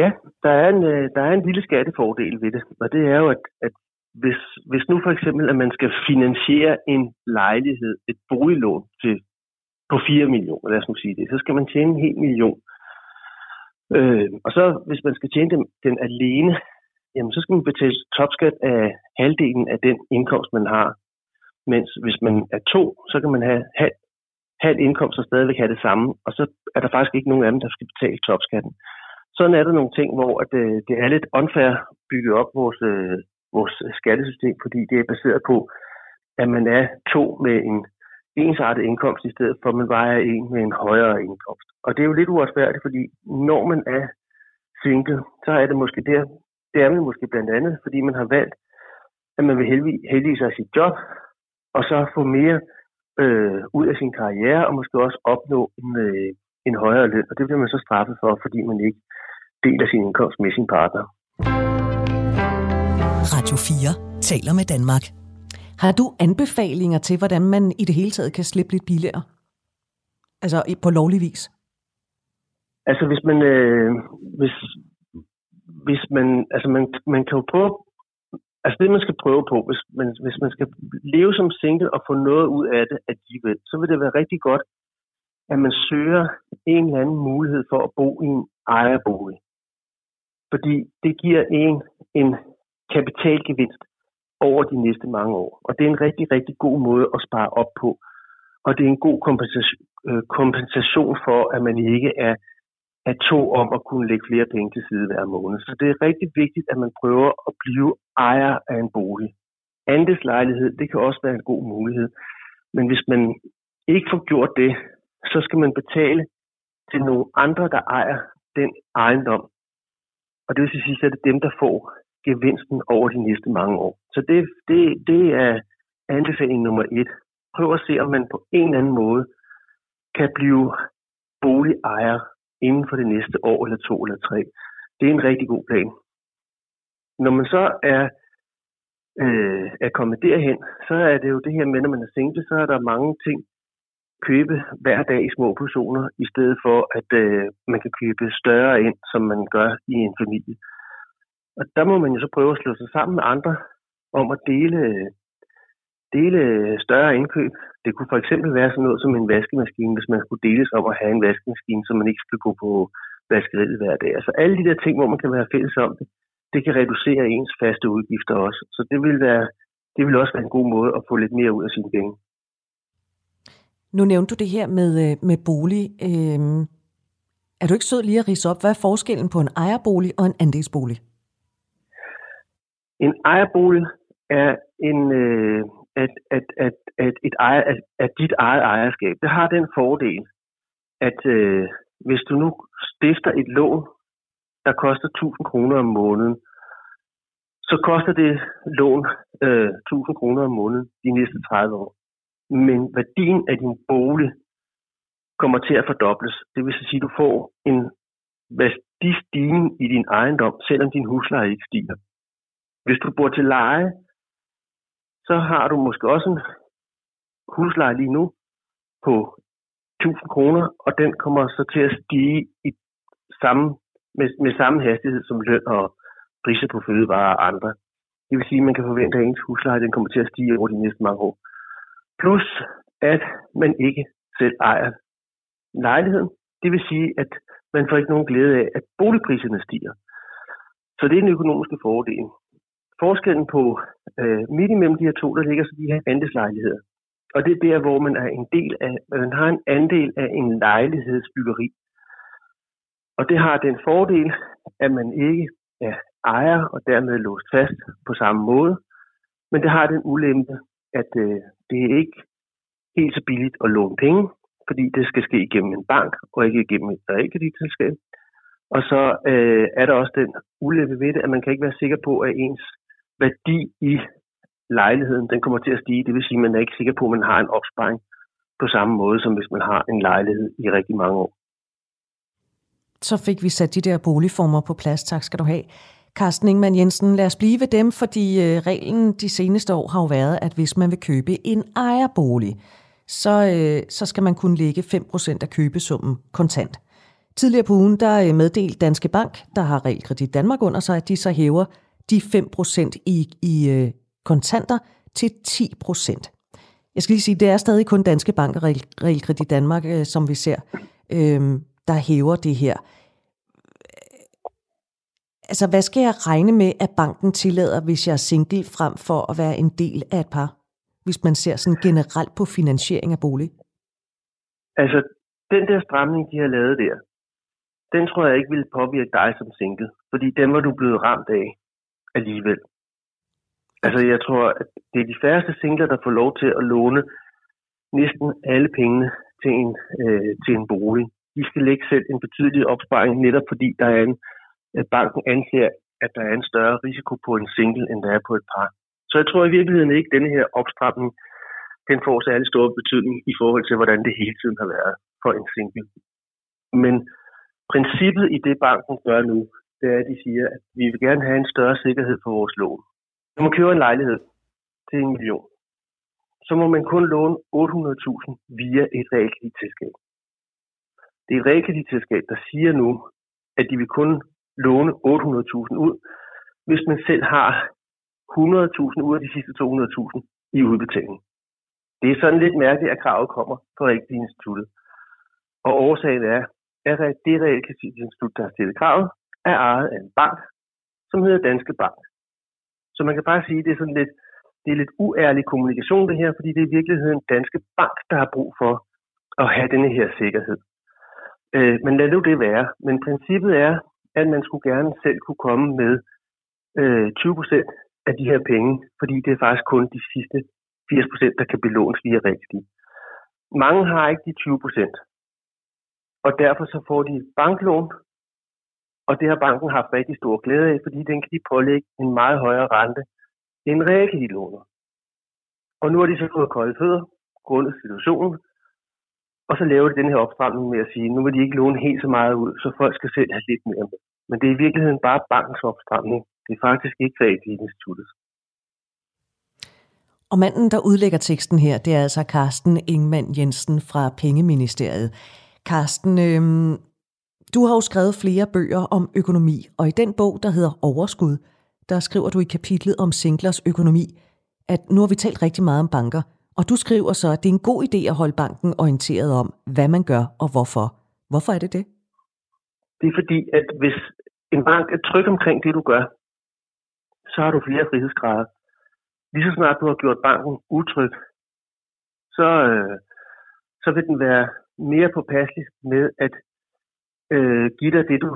S2: Ja, der er, en, øh, der er en lille skattefordel ved det, og det er jo, at, at hvis, hvis nu for eksempel, at man skal finansiere en lejlighed, et boliglån til, på 4 millioner, lad os nu sige det, så skal man tjene en hel million. Øh, og så hvis man skal tjene den, den alene, jamen så skal man betale topskat af halvdelen af den indkomst, man har. Mens hvis man er to, så kan man have halv, halv indkomst og stadigvæk have det samme, og så er der faktisk ikke nogen af dem, der skal betale topskatten. Sådan er der nogle ting, hvor at, øh, det er lidt unfair bygget op vores, øh, vores skattesystem, fordi det er baseret på, at man er to med en ensartet indkomst, i stedet for at man bare er en med en højere indkomst. Og det er jo lidt uretfærdigt, fordi når man er single, så er det måske der, det er man måske blandt andet, fordi man har valgt, at man vil heldige sig sit job, og så få mere øh, ud af sin karriere, og måske også opnå en, øh, en højere løn. Og det bliver man så straffet for, fordi man ikke deler sin indkomst med sin partner.
S3: Radio 4 taler med Danmark.
S1: Har du anbefalinger til, hvordan man i det hele taget kan slippe lidt billigere? Altså på lovlig vis?
S2: Altså hvis man, øh, hvis, hvis man, altså man, man kan jo prøve, altså det man skal prøve på, hvis man, hvis man skal leve som single og få noget ud af det alligevel, så vil det være rigtig godt, at man søger en eller anden mulighed for at bo i en ejerbolig. Fordi det giver en en kapitalgevinst over de næste mange år. Og det er en rigtig, rigtig god måde at spare op på. Og det er en god kompensation, øh, kompensation for, at man ikke er, at to om at kunne lægge flere penge til side hver måned. Så det er rigtig vigtigt, at man prøver at blive ejer af en bolig. Andelslejlighed, det kan også være en god mulighed. Men hvis man ikke får gjort det, så skal man betale til nogle andre, der ejer den ejendom. Og det vil sige, at det er dem, der får gevinsten over de næste mange år. Så det, det, det er anbefaling nummer et. Prøv at se, om man på en eller anden måde kan blive boligejer inden for det næste år eller to eller tre. Det er en rigtig god plan. Når man så er, øh, er kommet derhen, så er det jo det her med, når man er single, så er der mange ting, købe hver dag i små portioner, i stedet for at øh, man kan købe større ind, som man gør i en familie. Og der må man jo så prøve at slå sig sammen med andre om at dele, øh, dele større indkøb. Det kunne for eksempel være sådan noget som en vaskemaskine, hvis man skulle deles om at have en vaskemaskine, så man ikke skulle gå på vaskeriet hver dag. Altså alle de der ting, hvor man kan være fælles om det, det kan reducere ens faste udgifter også. Så det vil, være, det vil også være en god måde at få lidt mere ud af sine penge.
S1: Nu nævnte du det her med, øh, med bolig. Øhm, er du ikke sød lige at rise op, hvad er forskellen på en ejerbolig og en andelsbolig?
S2: En ejerbolig er en, øh, at, at, at, at, et ejer, at, at dit eget ejerskab. Det har den fordel, at øh, hvis du nu stifter et lån, der koster 1000 kroner om måneden, så koster det lån øh, 1000 kroner om måneden de næste 30 år. Men værdien af din bolig kommer til at fordobles. Det vil sige, at du får en værdistigning i din ejendom, selvom din husleje ikke stiger. Hvis du bor til leje, så har du måske også en husleje lige nu på 1000 kroner, og den kommer så til at stige i samme, med, med samme hastighed som løn og priser på fødevarer og andre. Det vil sige, at man kan forvente, at ens husleje den kommer til at stige over de næste mange år. Plus, at man ikke selv ejer lejligheden. Det vil sige, at man får ikke nogen glæde af, at boligpriserne stiger. Så det er den økonomiske fordel. Forskellen på øh, midt imellem de her to, der ligger så de her andelslejligheder. Og det er der, hvor man er en del af, man har en andel af en lejlighedsbyggeri. Og det har den fordel, at man ikke er ejer og dermed låst fast på samme måde. Men det har den ulempe, at øh, det er ikke helt så billigt at låne penge, fordi det skal ske igennem en bank og ikke igennem et realkreditselskab. Og så øh, er der også den ulempe ved det, at man kan ikke være sikker på, at ens værdi i lejligheden, den kommer til at stige. Det vil sige, at man er ikke sikker på, at man har en opsparing på samme måde, som hvis man har en lejlighed i rigtig mange år.
S1: Så fik vi sat de der boligformer på plads. Tak skal du have. Carsten Ingman Jensen, lad os blive ved dem, fordi øh, reglen de seneste år har jo været, at hvis man vil købe en ejerbolig, så, øh, så skal man kunne lægge 5% af købesummen kontant. Tidligere på ugen, der øh, meddelte Danske Bank, der har Realkredit Danmark under sig, at de så hæver de 5% i, i, øh, kontanter til 10%. Jeg skal lige sige, det er stadig kun Danske Bank og Realkredit Danmark, øh, som vi ser, øh, der hæver det her. Altså, hvad skal jeg regne med, at banken tillader, hvis jeg er single, frem for at være en del af et par? Hvis man ser sådan generelt på finansiering af bolig?
S2: Altså, den der stramning, de har lavet der, den tror jeg ikke vil påvirke dig som single, fordi den var du blevet ramt af alligevel. Altså, jeg tror, at det er de færreste singler, der får lov til at låne næsten alle pengene til en, øh, til en bolig. De skal lægge selv en betydelig opsparing, netop fordi der er en, at banken anser, at der er en større risiko på en single, end der er på et par. Så jeg tror i virkeligheden ikke, at denne her opstramning, den får særlig stor betydning i forhold til, hvordan det hele tiden har været for en single. Men princippet i det, banken gør nu, det er, at de siger, at vi vil gerne have en større sikkerhed for vores lån. Når man køber en lejlighed til en million, så må man kun låne 800.000 via et realkreditselskab. Det er et realkreditselskab, der siger nu, at de vil kun låne 800.000 ud, hvis man selv har 100.000 ud af de sidste 200.000 i udbetaling. Det er sådan lidt mærkeligt, at kravet kommer fra realkreditinstituttet. Og årsagen er, at det realkreditinstitut, der har stillet kravet, er ejet af en bank, som hedder Danske Bank. Så man kan bare sige, at det er sådan lidt, det er lidt uærlig kommunikation det her, fordi det er i virkeligheden Danske Bank, der har brug for at have denne her sikkerhed. Øh, men lad nu det være. Men princippet er, at man skulle gerne selv kunne komme med øh, 20 procent af de her penge, fordi det er faktisk kun de sidste 80 procent, der kan belånes via rigtigt. Mange har ikke de 20 procent, og derfor så får de banklån, og det har banken haft rigtig stor glæde af, fordi den kan de pålægge en meget højere rente end realkreditlåner. Og nu har de så fået kolde fødder, grundet situationen, og så laver de den her opstramning med at sige, nu vil de ikke låne helt så meget ud, så folk skal selv have lidt mere med. Men det er i virkeligheden bare bankens opstramning. Det er faktisk ikke realkreditinstituttet.
S1: Og manden, der udlægger teksten her, det er altså Carsten Ingman Jensen fra Pengeministeriet. Carsten, øhm, du har jo skrevet flere bøger om økonomi, og i den bog, der hedder Overskud, der skriver du i kapitlet om singlers økonomi, at nu har vi talt rigtig meget om banker, og du skriver så, at det er en god idé at holde banken orienteret om, hvad man gør og hvorfor. Hvorfor er det det?
S2: Det er fordi, at hvis en bank er tryg omkring det, du gør, så har du flere frihedsgrader. Lige så snart du har gjort banken utryg, så, øh, så vil den være mere påpasselig med at øh, give dig det, du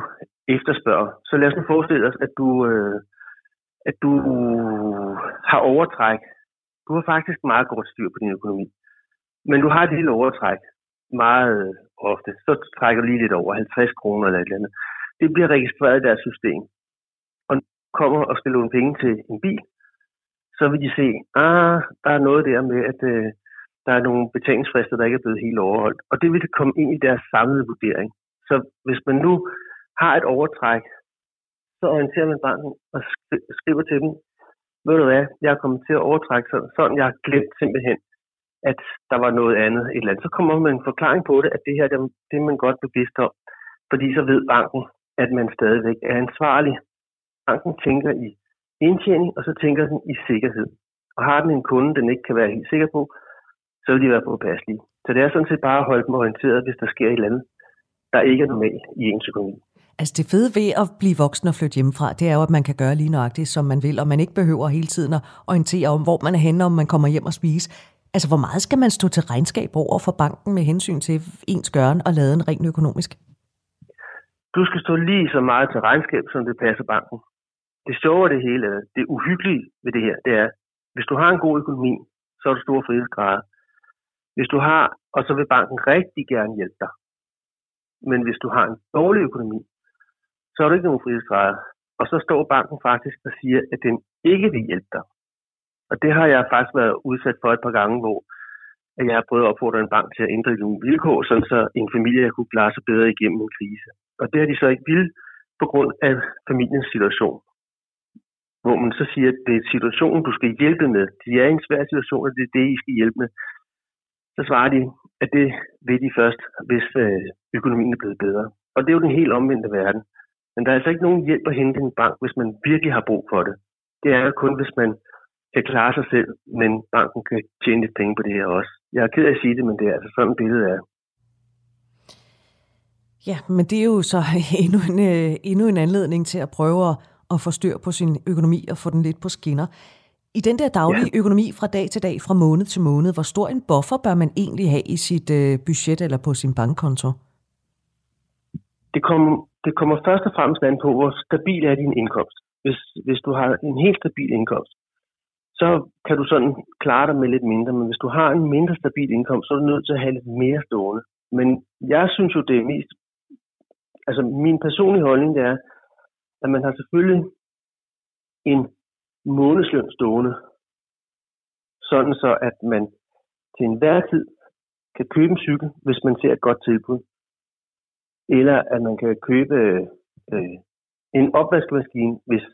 S2: efterspørger. Så lad os nu forestille os, at du, øh, at du har overtræk. Du har faktisk meget godt styr på din økonomi. Men du har et lille overtræk meget øh, ofte. Så trækker du lige lidt over 50 kroner eller et eller andet. Det bliver registreret i deres system. Og kommer og skal låne penge til en bil, så vil de se, ah, der er noget der med, at øh, der er nogle betalingsfrister, der ikke er blevet helt overholdt. Og det vil komme ind i deres samlede vurdering. Så hvis man nu har et overtræk, så orienterer man banken og skriver til dem, ved du hvad, jeg er kommet til at overtrække sådan, sådan jeg har glemt simpelthen, at der var noget andet et eller andet. Så kommer man en forklaring på det, at det her det, det er man godt bevidst om, fordi så ved banken, at man stadigvæk er ansvarlig. Banken tænker i indtjening, og så tænker den i sikkerhed. Og har den en kunde, den ikke kan være helt sikker på, så vil de være påpasselige. Så det er sådan set bare at holde dem orienteret, hvis der sker et eller andet, der ikke er normalt i ens økonomi.
S1: Altså det fede ved at blive voksen og flytte hjemmefra, det er jo, at man kan gøre lige nøjagtigt, som man vil, og man ikke behøver hele tiden at orientere om, hvor man er henne, om man kommer hjem og spise. Altså hvor meget skal man stå til regnskab over for banken med hensyn til ens gøren og laden rent økonomisk?
S2: Du skal stå lige så meget til regnskab, som det passer banken. Det sjove det hele, det uhyggelige ved det her, det er, hvis du har en god økonomi, så er du store frihedsgrader. Hvis du har, og så vil banken rigtig gerne hjælpe dig. Men hvis du har en dårlig økonomi, så er du ikke nogen frihedsgrader. Og så står banken faktisk og siger, at den ikke vil hjælpe dig. Og det har jeg faktisk været udsat for et par gange, hvor jeg har prøvet at opfordre en bank til at ændre nogle vilkår, sådan så en familie kunne klare sig bedre igennem en krise. Og det har de så ikke ville på grund af familiens situation. Hvor man så siger, at det er situationen, du skal hjælpe med. De er i en svær situation, og det er det, I skal hjælpe med. Så svarer de, at det vil de først, hvis øh, økonomien er blevet bedre. Og det er jo den helt omvendte verden. Men der er altså ikke nogen hjælp at hente i en bank, hvis man virkelig har brug for det. Det er kun, hvis man kan klare sig selv, men banken kan tjene lidt penge på det her også. Jeg er ked af at sige det, men det er altså sådan billedet er.
S1: Ja, men det er jo så endnu en, øh, endnu en anledning til at prøve at, at få styr på sin økonomi og få den lidt på skinner. I den der daglige ja. økonomi fra dag til dag, fra måned til måned, hvor stor en buffer bør man egentlig have i sit øh, budget eller på sin bankkonto?
S2: Det kommer, det kommer først og fremmest an på, hvor stabil er din indkomst. Hvis, hvis du har en helt stabil indkomst, så kan du sådan klare dig med lidt mindre. Men hvis du har en mindre stabil indkomst, så er du nødt til at have lidt mere stående. Men jeg synes jo, det er mest... Altså, min personlige holdning, det er, at man har selvfølgelig en månedsløn stående, sådan så at man til enhver tid kan købe en cykel, hvis man ser et godt tilbud. Eller at man kan købe øh, en opvaskemaskine, hvis,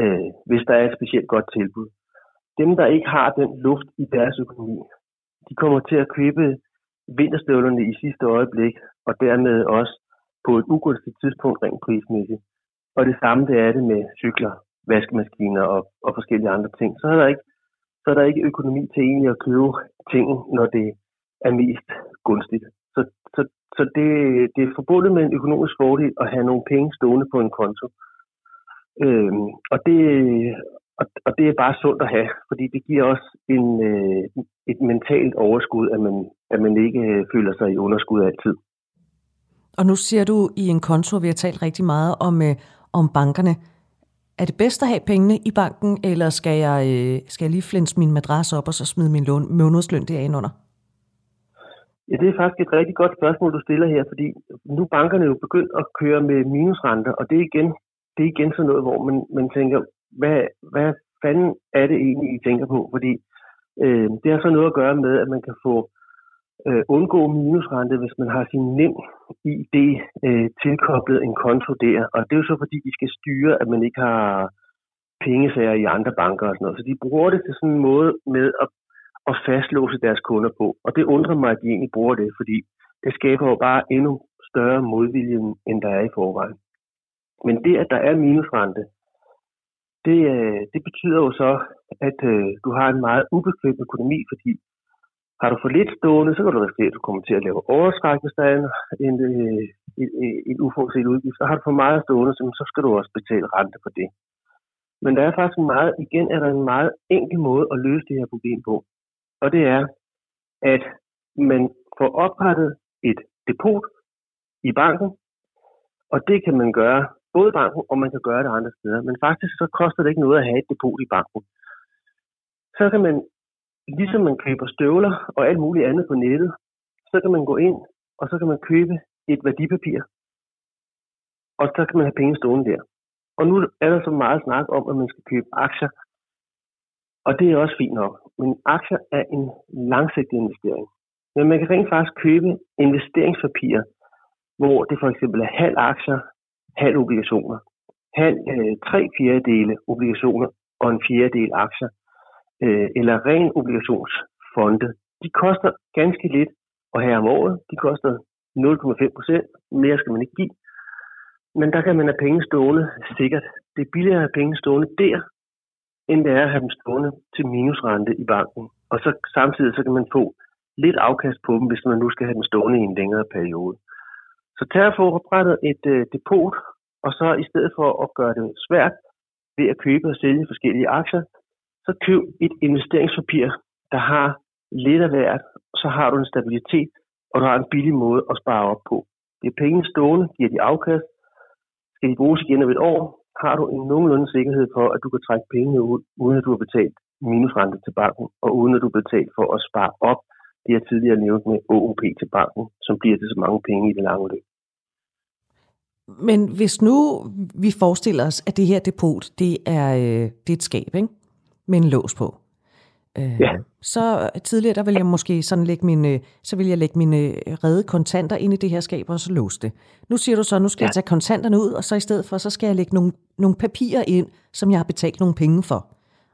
S2: øh, hvis der er et specielt godt tilbud. Dem, der ikke har den luft i deres økonomi, de kommer til at købe vinterstøvlerne i sidste øjeblik, og dermed også på et ugunstigt tidspunkt rent prismæssigt. Og det samme det er det med cykler vaskemaskiner og, og forskellige andre ting, så er der ikke så er der ikke økonomi til egentlig at købe ting, når det er mest gunstigt. Så, så, så det, det er forbundet med en økonomisk fordel at have nogle penge stående på en konto. Øhm, og, det, og, og det er bare sundt at have, fordi det giver også en, øh, et mentalt overskud, at man, at man ikke øh, føler sig i underskud altid.
S1: Og nu siger du i en konto, vi har talt rigtig meget om, øh, om bankerne. Er det bedst at have pengene i banken, eller skal jeg, øh, skal jeg lige flinse min madras op og så smide min lån, månedsløn derind under?
S2: Ja, det er faktisk et rigtig godt spørgsmål, du stiller her, fordi nu er bankerne jo begyndt at køre med minusrenter, og det er igen, det er igen sådan noget, hvor man, man tænker, hvad, hvad fanden er det egentlig, I tænker på? Fordi øh, det har så noget at gøre med, at man kan få øh, undgå minusrente, hvis man har sin nem ID øh, tilkoblet en konto der. Og det er jo så fordi, de skal styre, at man ikke har pengesager i andre banker og sådan noget. Så de bruger det til sådan en måde med at, at fastlåse deres kunder på. Og det undrer mig, at de egentlig bruger det, fordi det skaber jo bare endnu større modvilje, end der er i forvejen. Men det, at der er minusrente, det, øh, det betyder jo så, at øh, du har en meget ubekvem økonomi, fordi har du for lidt stående, så kan du risikere, at du kommer til at lave overskræk, hvis der er en, øh, en, en, en, uforudset udgift. Og har du for meget stående, så skal du også betale rente for det. Men der er faktisk meget, igen er der en meget enkel måde at løse det her problem på. Og det er, at man får oprettet et depot i banken, og det kan man gøre både i banken, og man kan gøre det andre steder. Men faktisk så koster det ikke noget at have et depot i banken. Så kan man ligesom man køber støvler og alt muligt andet på nettet, så kan man gå ind, og så kan man købe et værdipapir. Og så kan man have penge stående der. Og nu er der så meget snak om, at man skal købe aktier. Og det er også fint nok. Men aktier er en langsigtet investering. Men man kan rent faktisk købe investeringspapirer, hvor det for eksempel er halv aktier, halv obligationer. Halv øh, tre fjerdedele obligationer og en fjerdedel aktier øh, eller ren obligationsfonde, de koster ganske lidt og her om året. De koster 0,5 procent. Mere skal man ikke give. Men der kan man have penge stående sikkert. Det er billigere at have penge stående der, end det er at have dem stående til minusrente i banken. Og så samtidig så kan man få lidt afkast på dem, hvis man nu skal have dem stående i en længere periode. Så tag at få oprettet et øh, depot, og så i stedet for at gøre det svært ved at købe og sælge forskellige aktier, så køb et investeringspapir, der har lidt af hvert, så har du en stabilitet, og du har en billig måde at spare op på. Det er penge stående, giver de afkast. Skal de bruges igen om et år, har du en nogenlunde sikkerhed for, at du kan trække pengene ud, uden at du har betalt minusrente til banken, og uden at du har betalt for at spare op det, jeg tidligere nævnte med OOP til banken, som bliver til så mange penge i det lange løb.
S1: Men hvis nu vi forestiller os, at det her depot, det er, øh, det er et skab, ikke? Med en lås på. Øh, ja. Så tidligere, der vil jeg måske sådan lægge mine, så vil jeg lægge mine redde kontanter ind i det her skab, og så låse det. Nu siger du så, nu skal ja. jeg tage kontanterne ud, og så i stedet for, så skal jeg lægge nogle, nogle papirer ind, som jeg har betalt nogle penge for.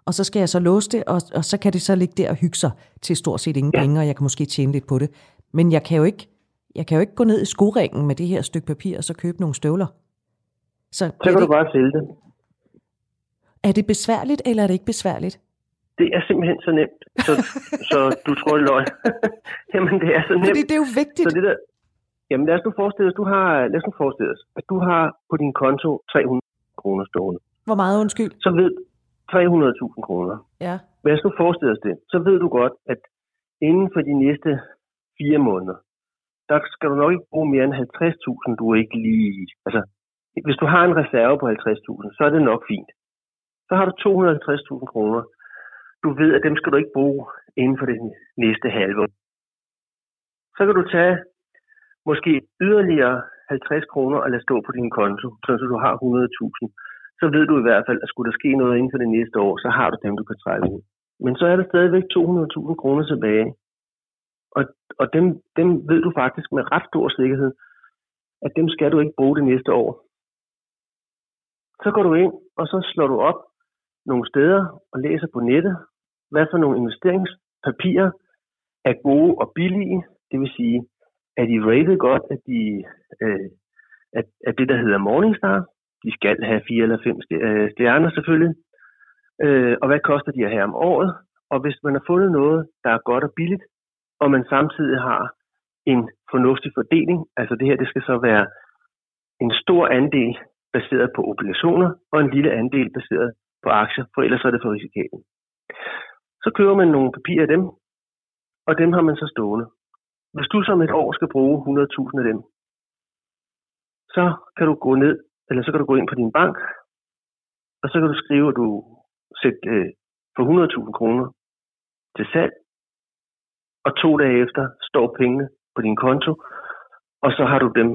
S1: Og så skal jeg så låse det, og, og så kan det så ligge der og hygge sig til stort set ingen ja. penge, og jeg kan måske tjene lidt på det. Men jeg kan jo ikke, jeg kan jo ikke gå ned i skoringen med det her stykke papir, og så købe nogle støvler.
S2: Så, så kan det, du bare sælge det.
S1: Er det besværligt, eller er det ikke besværligt?
S2: Det er simpelthen så nemt, så, så du tror det løg. Jamen, det er så nemt.
S1: Fordi det er jo vigtigt.
S2: Så det der, jamen, lad os nu forestille os, du har, lad os nu forestille os, at du har på din konto 300 kroner stående.
S1: Hvor meget undskyld?
S2: Så ved 300.000 kroner.
S1: Ja.
S2: Lad os nu forestille os det. Så ved du godt, at inden for de næste fire måneder, der skal du nok ikke bruge mere end 50.000, du ikke lige... Altså, hvis du har en reserve på 50.000, så er det nok fint. Så har du 250.000 kroner. Du ved, at dem skal du ikke bruge inden for det næste halve år. Så kan du tage måske yderligere 50 kroner og lade stå på din konto, så du har 100.000. Så ved du i hvert fald, at skulle der ske noget inden for det næste år, så har du dem, du kan trække ud. Men så er der stadigvæk 200.000 kroner tilbage. Og, og dem, dem ved du faktisk med ret stor sikkerhed, at dem skal du ikke bruge det næste år. Så går du ind, og så slår du op nogle steder og læser på nettet, hvad for nogle investeringspapirer er gode og billige. Det vil sige, er de rated godt, at de øh, at, at det, der hedder Morningstar, de skal have fire eller fem øh, stjerner selvfølgelig. Øh, og hvad koster de at have om året? Og hvis man har fundet noget, der er godt og billigt, og man samtidig har en fornuftig fordeling, altså det her, det skal så være en stor andel baseret på obligationer, og en lille andel baseret på aktier, for ellers er det for risikabelt. Så køber man nogle papirer af dem, og dem har man så stående. Hvis du som et år skal bruge 100.000 af dem, så kan du gå ned, eller så kan du gå ind på din bank, og så kan du skrive, at du sætter øh, for 100.000 kroner til salg, og to dage efter står pengene på din konto, og så har du dem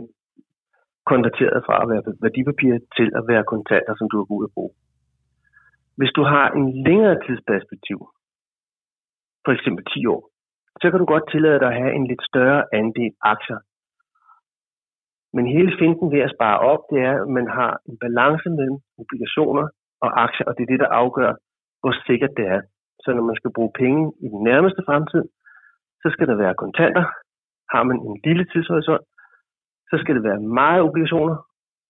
S2: konverteret fra at være værdipapirer til at være kontanter, som du har gået at bruge. Hvis du har en længere tidsperspektiv, for eksempel 10 år, så kan du godt tillade dig at have en lidt større andel aktier. Men hele finten ved at spare op, det er, at man har en balance mellem obligationer og aktier, og det er det, der afgør, hvor sikkert det er. Så når man skal bruge penge i den nærmeste fremtid, så skal der være kontanter. Har man en lille tidshorisont, så skal det være meget obligationer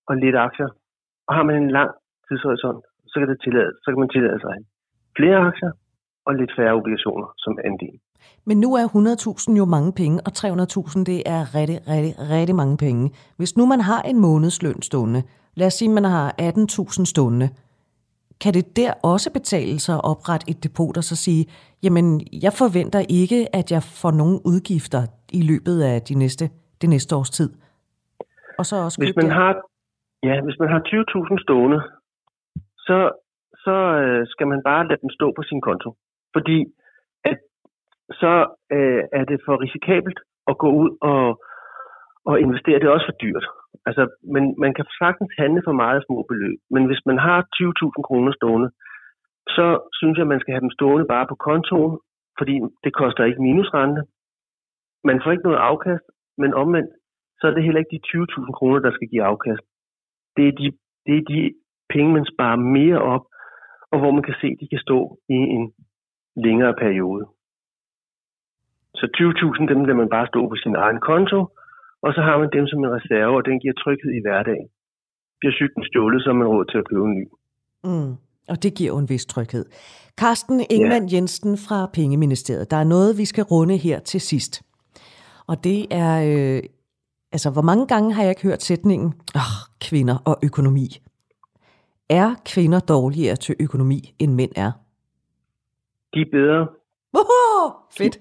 S2: og lidt aktier. Og har man en lang tidshorisont, så kan, det tillade, så kan man tillade sig flere aktier og lidt færre obligationer som andel.
S1: Men nu er 100.000 jo mange penge, og 300.000 det er rigtig, rigtig, rigtig mange penge. Hvis nu man har en månedsløn stående, lad os sige, at man har 18.000 stående, kan det der også betale sig at oprette et depot og så sige, jamen jeg forventer ikke, at jeg får nogen udgifter i løbet af de næste, det næste års tid. Og så også
S2: hvis man har, ja, hvis man har 20.000 stående, så, så øh, skal man bare lade dem stå på sin konto. Fordi at, så øh, er det for risikabelt at gå ud og, og investere. Det er også for dyrt. Altså, men man kan sagtens handle for meget små beløb. Men hvis man har 20.000 kroner stående, så synes jeg, at man skal have dem stående bare på kontoen, fordi det koster ikke minusrente. Man får ikke noget afkast, men omvendt, så er det heller ikke de 20.000 kroner, der skal give afkast. Det er de, det er de penge, man sparer mere op, og hvor man kan se, at de kan stå i en længere periode. Så 20.000, dem lader man bare stå på sin egen konto, og så har man dem som en reserve, og den giver tryghed i hverdagen. Bliver cyklen stjålet, så har man råd til at købe en ny.
S1: Mm. Og det giver jo en vis tryghed. Carsten Ingemann ja. Jensen fra Pengeministeriet. Der er noget, vi skal runde her til sidst. Og det er, øh, altså hvor mange gange har jeg ikke hørt sætningen, oh, kvinder og økonomi. Er kvinder dårligere til økonomi, end mænd er?
S2: De er bedre.
S1: Woho! Fedt.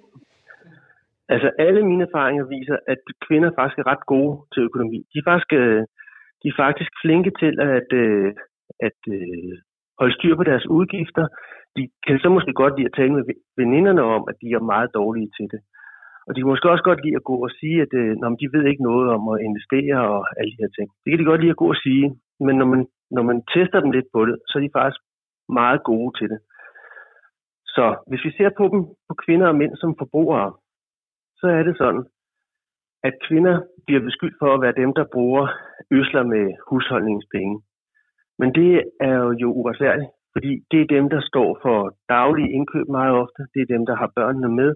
S2: Altså alle mine erfaringer viser, at kvinder faktisk er ret gode til økonomi. De er faktisk, øh, de er faktisk flinke til at, øh, at øh, holde styr på deres udgifter. De kan så måske godt lide at tale med veninderne om, at de er meget dårlige til det. Og de kan måske også godt lide at gå og sige, at øh, når de ved ikke noget om at investere og alle de her ting. Det kan de godt lide at gå og sige, men når man, når man tester dem lidt på det, så er de faktisk meget gode til det. Så hvis vi ser på dem, på kvinder og mænd som forbrugere, så er det sådan, at kvinder bliver beskyldt for at være dem, der bruger øsler med husholdningspenge. Men det er jo uretfærdigt, fordi det er dem, der står for daglige indkøb meget ofte. Det er dem, der har børnene med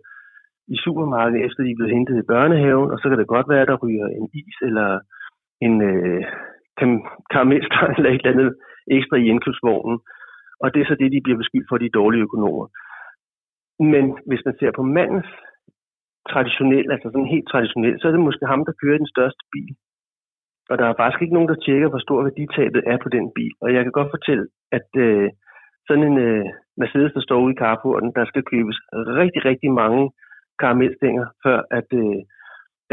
S2: i supermarkedet, efter de er blevet hentet i børnehaven, og så kan det godt være, at der ryger en is eller en øh, karamelstang eller et eller andet ekstra i indkøbsvognen. Og det er så det, de bliver beskyldt for, de dårlige økonomer. Men hvis man ser på mandens traditionel, altså sådan helt traditionel, så er det måske ham, der kører den største bil. Og der er faktisk ikke nogen, der tjekker, hvor stor værditabet er på den bil. Og jeg kan godt fortælle, at øh, sådan en øh, Mercedes, der står ude i carporten, der skal købes rigtig, rigtig mange karamelstænger, før at, øh,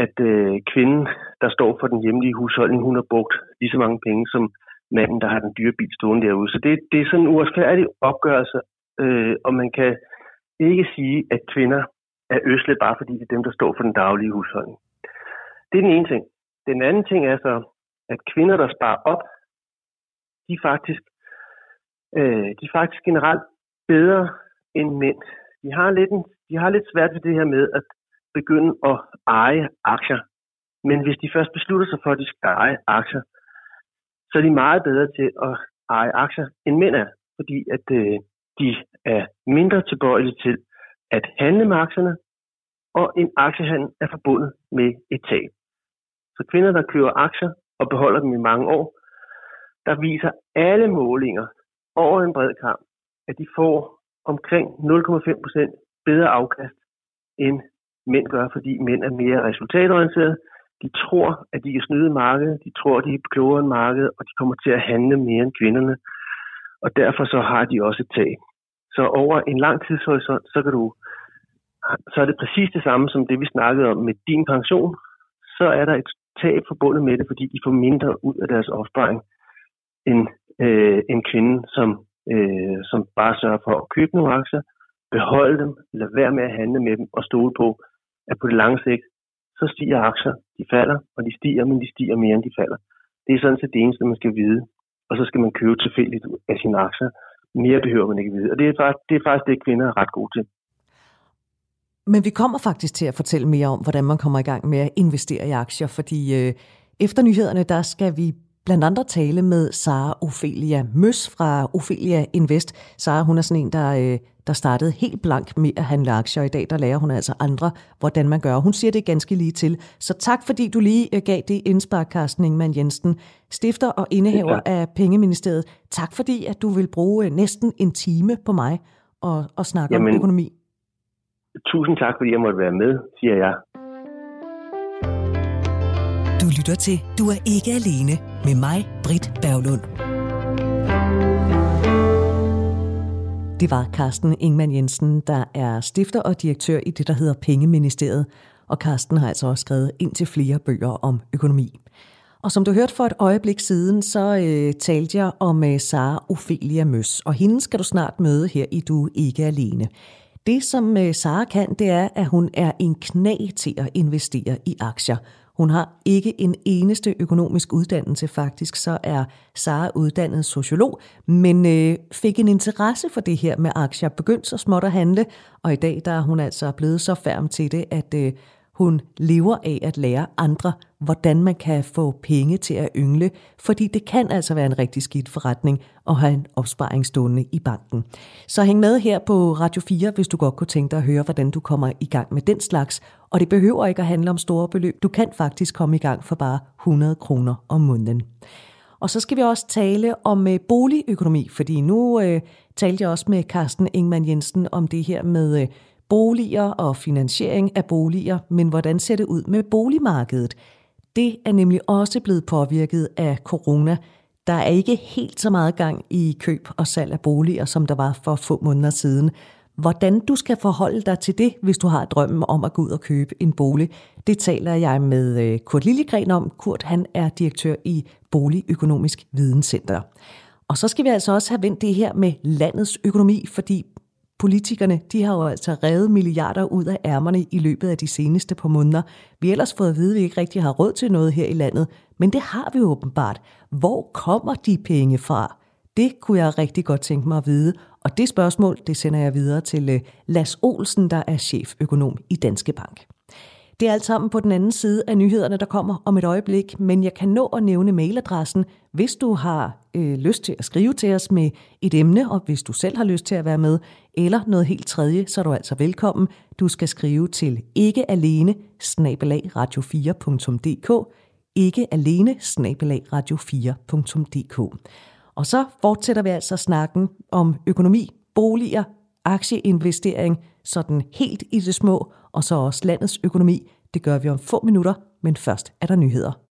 S2: at øh, kvinden, der står for den hjemlige husholdning, hun har brugt lige så mange penge som manden, der har den dyre bil stående derude. Så det, det er sådan en uretfærdig opgørelse, øh, og man kan ikke sige, at kvinder er øsle, bare fordi det er dem, der står for den daglige husholdning. Det er den ene ting. Den anden ting er så, at kvinder, der sparer op, de er faktisk, øh, de er faktisk generelt bedre end mænd. De har, lidt en, de har lidt svært ved det her med at begynde at eje aktier. Men hvis de først beslutter sig for, at de skal eje aktier, så er de meget bedre til at eje aktier, end mænd er. Fordi at øh, de er mindre tilbøjelige til at handle med aktierne, og en aktiehandel er forbundet med et tab. Så kvinder, der køber aktier og beholder dem i mange år, der viser alle målinger over en bred kamp, at de får omkring 0,5% bedre afkast, end mænd gør, fordi mænd er mere resultatorienterede. De tror, at de kan snyde markedet, de tror, at de er klogere end markedet, og de kommer til at handle mere end kvinderne. Og derfor så har de også et tab. Så over en lang tidshorisont, så kan du så er det præcis det samme som det, vi snakkede om med din pension. Så er der et tab forbundet med det, fordi de får mindre ud af deres opsparing end øh, en kvinde, som, øh, som bare sørger for at købe nogle aktier, beholde dem, lade være med at handle med dem og stole på, at på det lange sigt, så stiger aktier, de falder, og de stiger, men de stiger mere, end de falder. Det er sådan set det eneste, man skal vide. Og så skal man købe tilfældigt af sine aktier. Mere behøver man ikke vide. Og det er faktisk det, er faktisk det kvinder er ret gode til.
S1: Men vi kommer faktisk til at fortælle mere om, hvordan man kommer i gang med at investere i aktier, fordi øh, efter nyhederne, der skal vi blandt andet tale med Sara Ophelia Møs fra Ophelia Invest. Sara, hun er sådan en, der, øh, der startede helt blank med at handle aktier, i dag der lærer hun altså andre, hvordan man gør. Hun siger det ganske lige til. Så tak, fordi du lige øh, gav det indspark, Carsten Ingemann Jensen, stifter og indehaver ja. af Pengeministeriet. Tak, fordi at du vil bruge øh, næsten en time på mig og, og snakke Jamen, om økonomi.
S2: Tusind tak, fordi jeg måtte være med, siger jeg.
S3: Du lytter til Du er ikke alene med mig, Britt Berglund.
S1: Det var Carsten Ingman Jensen, der er stifter og direktør i det, der hedder Pengeministeriet. Og Carsten har altså også skrevet ind til flere bøger om økonomi. Og som du hørte for et øjeblik siden, så øh, talte jeg om øh, Sara Ophelia Møs, og hende skal du snart møde her i Du Ikke Alene. Det, som øh, Sara kan, det er, at hun er en knæ til at investere i aktier. Hun har ikke en eneste økonomisk uddannelse faktisk, så er Sara uddannet sociolog, men øh, fik en interesse for det her med aktier, begyndte så småt at handle, og i dag der er hun altså blevet så færm til det, at øh, hun lever af at lære andre, hvordan man kan få penge til at yngle, fordi det kan altså være en rigtig skidt forretning at have en opsparing stående i banken. Så hæng med her på Radio 4, hvis du godt kunne tænke dig at høre, hvordan du kommer i gang med den slags. Og det behøver ikke at handle om store beløb. Du kan faktisk komme i gang for bare 100 kroner om måneden. Og så skal vi også tale om øh, boligøkonomi, fordi nu øh, talte jeg også med Carsten Ingman Jensen om det her med øh, boliger og finansiering af boliger, men hvordan ser det ud med boligmarkedet? Det er nemlig også blevet påvirket af corona. Der er ikke helt så meget gang i køb og salg af boliger, som der var for få måneder siden. Hvordan du skal forholde dig til det, hvis du har drømmen om at gå ud og købe en bolig, det taler jeg med øh, Kurt Lillegren om. Kurt han er direktør i Boligøkonomisk Videnscenter. Og så skal vi altså også have vendt det her med landets økonomi, fordi Politikerne de har jo altså revet milliarder ud af ærmerne i løbet af de seneste par måneder. Vi har ellers fået at vide, at vi ikke rigtig har råd til noget her i landet, men det har vi åbenbart. Hvor kommer de penge fra? Det kunne jeg rigtig godt tænke mig at vide, og det spørgsmål det sender jeg videre til øh, Las Olsen, der er cheføkonom i Danske Bank. Det er alt sammen på den anden side af nyhederne, der kommer om et øjeblik, men jeg kan nå at nævne mailadressen, hvis du har øh, lyst til at skrive til os med et emne, og hvis du selv har lyst til at være med, eller noget helt tredje, så er du altså velkommen. Du skal skrive til ikke alene radio4.dk ikke alene radio4.dk Og så fortsætter vi altså snakken om økonomi, boliger, aktieinvestering, sådan helt i det små, og så også landets økonomi. Det gør vi om få minutter, men først er der nyheder.